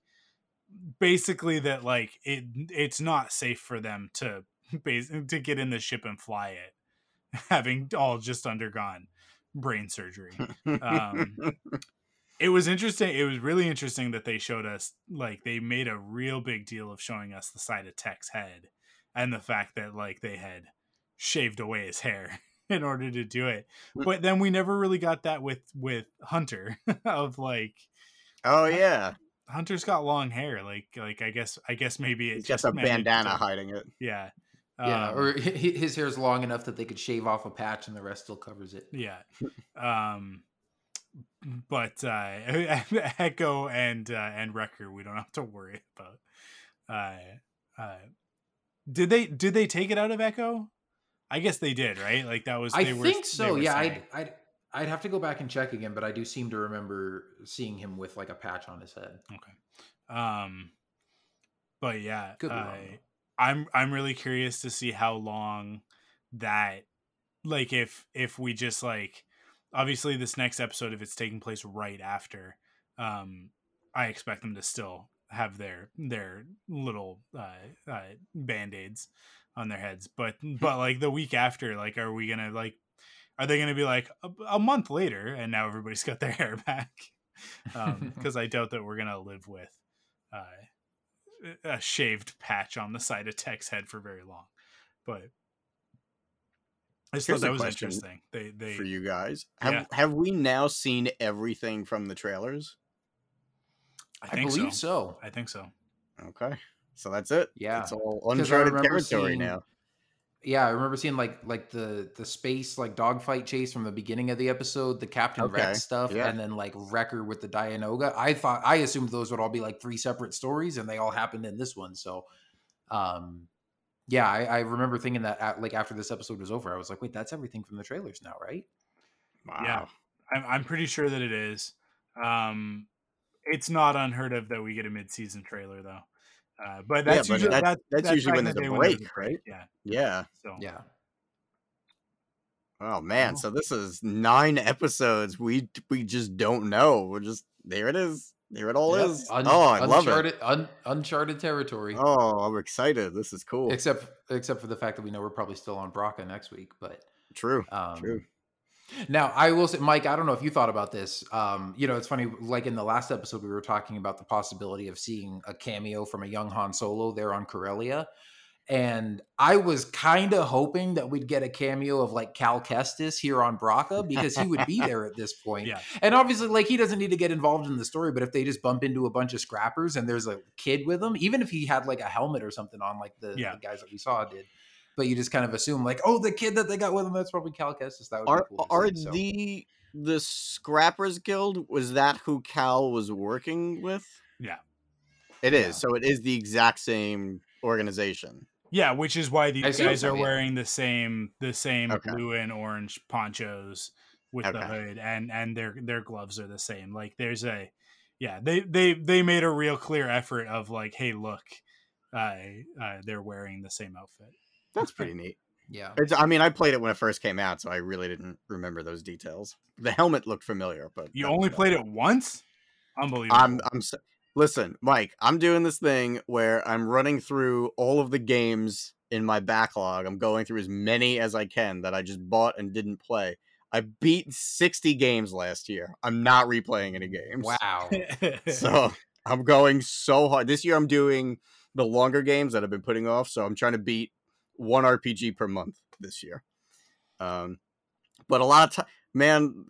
basically that like it it's not safe for them to base to get in the ship and fly it, having all just undergone brain surgery um it was interesting it was really interesting that they showed us like they made a real big deal of showing us the side of tech's head and the fact that like they had shaved away his hair in order to do it but then we never really got that with with hunter of like oh yeah. hunter's got long hair like like i guess i guess maybe It's it's just a bandana to- hiding it. yeah Yeah, Um, or hi- hi- his hair's long enough that they could shave off a patch and the rest still covers it. Yeah. Um but uh Echo and uh and Wrecker we don't have to worry about. Uh uh did they did they take it out of Echo? I guess they did, right? Like that was I they were- think so. Yeah, saying. I'd, I'd I'd have to go back and check again, but I do seem to remember seeing him with like a patch on his head. Okay. Um but yeah, Could uh. I'm I'm really curious to see how long that like if if we just like obviously this next episode if it's taking place right after um I expect them to still have their their little uh, uh band-aids on their heads. But but like the week after like are we gonna like are they gonna be like a, a month later and now everybody's got their hair back? Um because i doubt that we're gonna live with uh a shaved patch on the side of tech's head for very long. But i just Here's thought that was interesting they they for you guys. Have Yeah. have we now seen everything from the trailers? i I, believe so. so. i think so Okay. So that's it. Yeah. It's all uncharted remember territory seeing- now. Yeah, I remember seeing like like the the space like dogfight chase from the beginning of the episode, the Captain Okay, Rex stuff, yeah. and then like Wrecker with the Dianoga. I thought I assumed those would all be like three separate stories, and they all happened in this one. So, um, yeah, I, I remember thinking that at, like after this episode was over, I was like, wait, that's everything from the trailers now, right? Wow. Yeah. I'm, I'm pretty sure that it is. Um, it's not unheard of that we get a mid-season trailer though. Uh, but Yeah, that's but usually that- that- that's usually when in the there's a day when break, right? Yeah. Yeah. So Yeah. Oh man, so this is nine episodes. We we just don't know. We're just there. It is. There it all Yep. is. Un- oh, I love it. uncharted, Un, uncharted territory. Oh, I'm excited. This is cool. Except except for the fact that we know we're probably still on Bracca next week, but True. um, True. Now, I will say, Mike, I don't know if you thought about this. Um, you know, it's funny, like in the last episode, we were talking about the possibility of seeing a cameo from a young Han Solo there on Corellia. And I was kind of hoping that we'd get a cameo of like Cal Kestis here on Bracca because he would be there at this point. Yeah. And obviously, like he doesn't need to get involved in the story, but if they just bump into a bunch of scrappers and there's a kid with him, even if he had like a helmet or something on, like the, Yeah. the guys that we saw did, but you just kind of assume like, oh, the kid that they got with him, that's probably Cal Kestis. That would Are be cool are see, so. the the Scrappers Guild was that who Cal was working with? Yeah. It is. Yeah. So it is the exact same organization. Yeah, which is why these assume guys so, are yeah. wearing the same the same Okay. blue and orange ponchos with the hood and and their their gloves are the same. Like there's a yeah, they they they made a real clear effort of like, hey, look, uh, uh they're wearing the same outfit. That's pretty neat. Yeah. It's, I mean, I played it when it first came out, so I really didn't remember those details. The helmet looked familiar, but You only played it once? Unbelievable. I'm I'm s- listen, Mike. I'm doing this thing where I'm running through all of the games in my backlog. I'm going through as many as I can that I just bought and didn't play. I beat 60 games last year. I'm not replaying any games. Wow. So I'm going so hard. This year I'm doing the longer games that I've been putting off. So I'm trying to beat one RPG per month this year. Um, but a lot of time, man,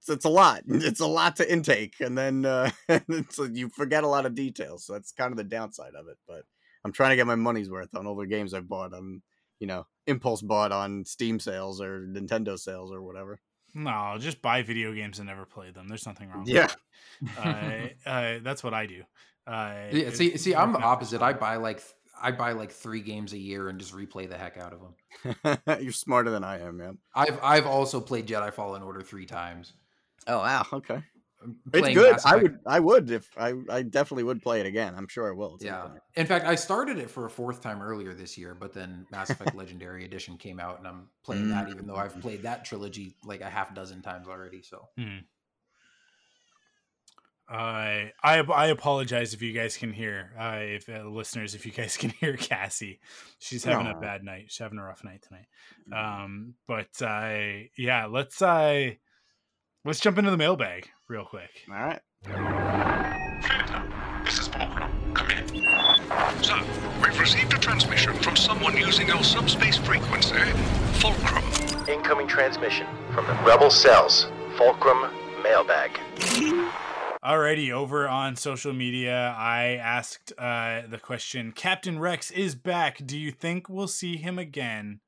it's, it's a lot. It's a lot to intake, and then uh, it's like you forget a lot of details. So that's kind of the downside of it. But I'm trying to get my money's worth on all the games I've bought on, you know, impulse bought on Steam sales or Nintendo sales or whatever. no, just buy video games and never play them. There's nothing wrong. Yeah. with that. uh, uh, that's what I do. Uh, Yeah, see, see, I'm the opposite. I buy like th- I buy like three games a year and just replay the heck out of them. You're smarter than I am, man. I've I've also played Jedi Fallen Order three times. Oh wow, okay. It's good. Mass I would I would if I I definitely would play it again. I'm sure I will. Yeah. point. In fact, I started it for a fourth time earlier this year, but then Mass Effect Legendary Edition came out, and I'm playing that, even though I've played that trilogy like a half dozen times already. So I I I apologize if you guys can hear, uh, if uh, listeners, if you guys can hear Cassie, she's having a bad night. She's having a rough night tonight. Um, but uh, yeah, let's uh, let's jump into the mailbag real quick. All right. This is Fulcrum. Come in. So, we've received a transmission from someone using your subspace frequency, Fulcrum. Incoming transmission from the Rebel Cells. Fulcrum Mailbag. Alrighty, over on social media, I asked uh, the question: Captain Rex is back. Do you think we'll see him again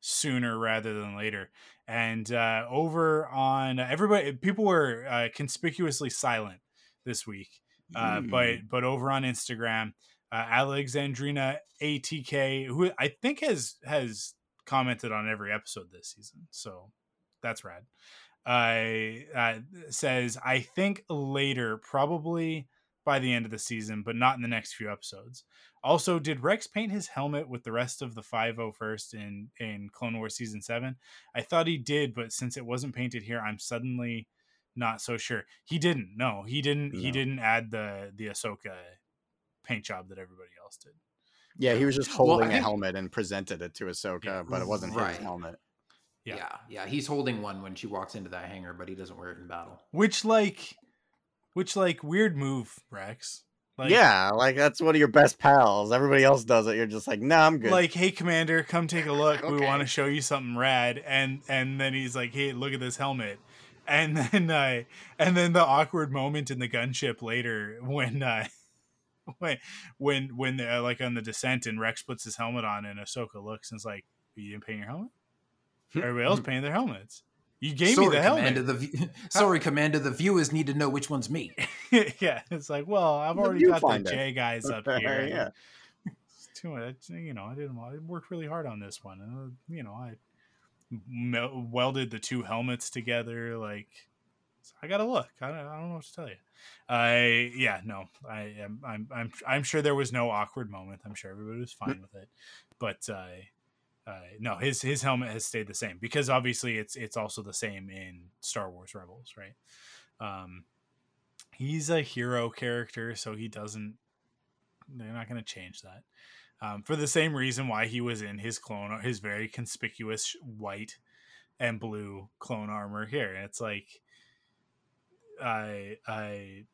sooner rather than later? And uh, over on everybody, people were uh, conspicuously silent this week. Uh, but but over on Instagram, uh, Alexandrina ATK, who I think has has commented on every episode this season, so that's rad. Uh, uh, says I think later, probably by the end of the season, but not in the next few episodes. Also, did Rex paint his helmet with the rest of the 501st in in Clone Wars season seven? I thought he did, but since it wasn't painted here, I'm suddenly not so sure. He didn't. No, he didn't. He didn't add the the Ahsoka paint job that everybody else did. Yeah, he was just Well, holding a think- helmet and presented it to Ahsoka, Yeah. but it wasn't Right. his helmet. Yeah. yeah. yeah, he's holding one when she walks into that hangar, but he doesn't wear it in battle. Which like, which like weird move, Rex. Like, yeah, like that's one of your best pals. Everybody else does it. You're just like, nah, I'm good. like hey commander come take a look we want to show you something rad and and then he's like hey look at this helmet and then uh and then the awkward moment in the gunship later when uh when when when they're like on the descent and Rex puts his helmet on and Ahsoka looks and is like, "You didn't paint your helmet. Everybody else painted their helmets. You gave sorry, me the helmet." Commander, the view- sorry, Commander. The viewers need to know which one's me. yeah, it's like, well, I've The already got the. J guys up here. yeah. It's too much. You know, I didn't. I worked really hard on this one. And, uh, you know, I mel- welded the two helmets together. Like, I gotta look. I don't, I don't know what to tell you. I yeah no. I am. I'm. I'm. I'm sure there was no awkward moment. I'm sure everybody was fine with it. But uh, uh, no, his his helmet has stayed the same because obviously it's it's also the same in Star Wars Rebels, right? Um, he's a hero character, so he doesn't. They're not going to change that. Um, for the same reason why he was in his clone, his very conspicuous white and blue clone armor here. It's like, I, I,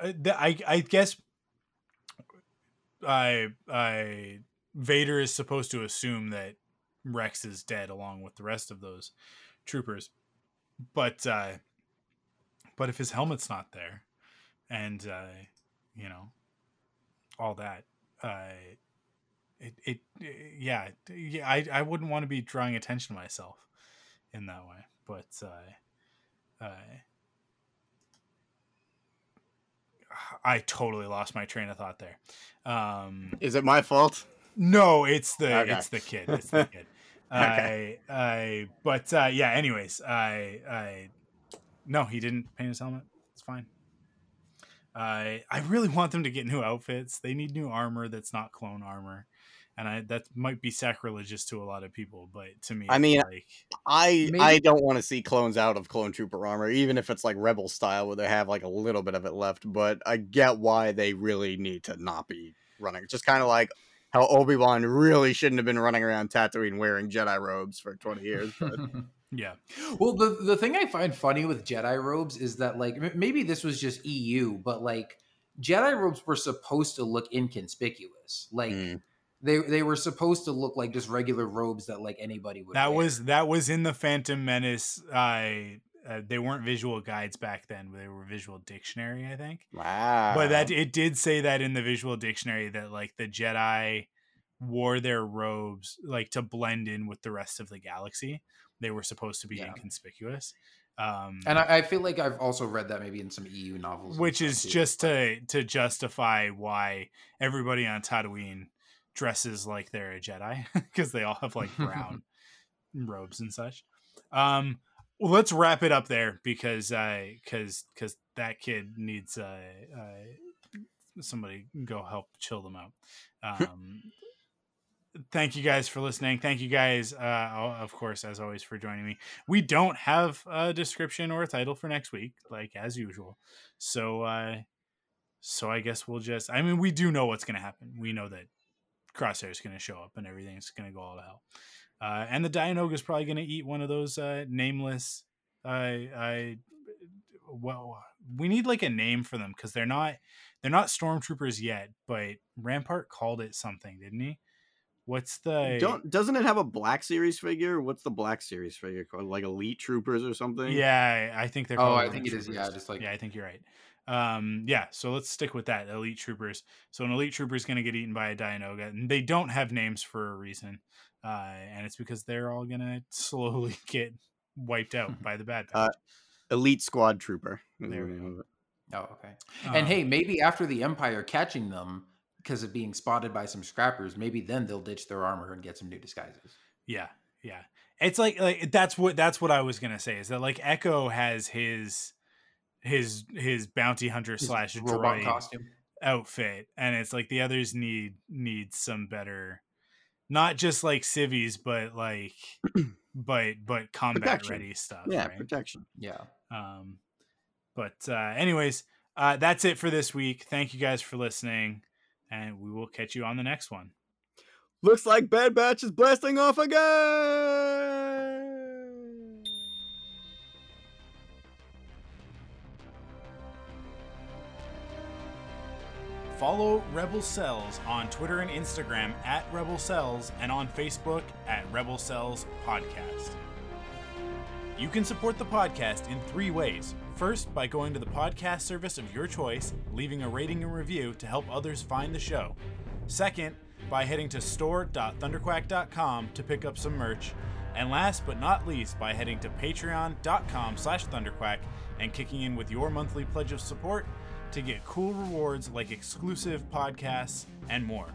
I, I, I guess, I, I, Vader is supposed to assume that Rex is dead along with the rest of those troopers, but, uh, but if his helmet's not there, and uh, you know, all that, uh, it, it, yeah, yeah, I, I wouldn't want to be drawing attention to myself in that way, but uh, uh, I totally lost my train of thought there. Um, Is it my fault? No, it's the Okay. it's the kid. It's the kid. Okay. I I but uh, yeah. Anyways, I I no, he didn't paint his helmet. It's fine. I I really want them to get new outfits. They need new armor that's not clone armor, and I that might be sacrilegious to a lot of people, but to me, I mean, like I Maybe- I don't want to see clones out of clone trooper armor, even if it's like rebel style where they have like a little bit of it left. But I get why they really need to not be running. Just kind of like how Obi Wan really shouldn't have been running around Tatooine wearing Jedi robes for twenty years. But yeah, well, the the thing I find funny with Jedi robes is that like m- maybe this was just EU, but like Jedi robes were supposed to look inconspicuous. Like Mm. they they were supposed to look like just regular robes that like anybody would. that wear. was that was in the Phantom Menace. I uh, they weren't visual guides back then; they were visual dictionary, I think. wow, but that it did say that in the visual dictionary that like the Jedi wore their robes like to blend in with the rest of the galaxy. They were supposed to be Yeah. inconspicuous. Um, and I, I feel like I've also read that maybe in some EU novels, which is too. just to to justify why everybody on Tatooine dresses like they're a Jedi because they all have like brown robes and such. Um, well, let's wrap it up there because because because that kid needs uh, uh, somebody go help chill them out. Um, thank you guys for listening. Thank you guys, uh, of course, as always, for joining me. We don't have a description or a title for next week, like as usual. So, uh, so I guess we'll just. I mean, we do know what's going to happen. We know that Crosshair is going to show up and everything's going to go all to hell. Uh, and the Dianoga is probably going to eat one of those uh, nameless. I I well, we need like a name for them because they're not they're not stormtroopers yet. But Rampart called it something, didn't he? What's the don't doesn't it have a Black Series figure? What's the Black Series figure called? Like Elite Troopers or something? Yeah, I think they're. Oh, I Elite think it is. Yeah, just like yeah, I think you're right. Um, yeah, so let's stick with that. Elite troopers. So an elite trooper is going to get eaten by a Dianoga, and they don't have names for a reason, uh, and it's because they're all going to slowly get wiped out by the bad Uh. Elite Squad Trooper. There we name of it. Oh, okay. and Um, hey, maybe after the Empire catching them because of being spotted by some scrappers, maybe then they'll ditch their armor and get some new disguises. Yeah, yeah. It's like like that's what that's what I was gonna say is that like Echo has his his his bounty hunter His slash robot droid costume. outfit, and it's like the others need need some better, not just like civvies, but like but but combat Protection. ready stuff. Yeah, right? protection. Yeah. Um, but uh, anyways, uh, that's it for this week. Thank you guys for listening, and we will catch you on the next one. Looks like Bad Batch is blasting off again. Follow Rebel Cells on Twitter and Instagram at Rebel Cells and on Facebook at Rebel Cells Podcast. You can support the podcast in three ways. First, by going to the podcast service of your choice, leaving a rating and review to help others find the show. Second, by heading to store.thunderquack.com to pick up some merch. And last but not least, by heading to patreon.com slash thunderquack and kicking in with your monthly pledge of support to get cool rewards like exclusive podcasts and more.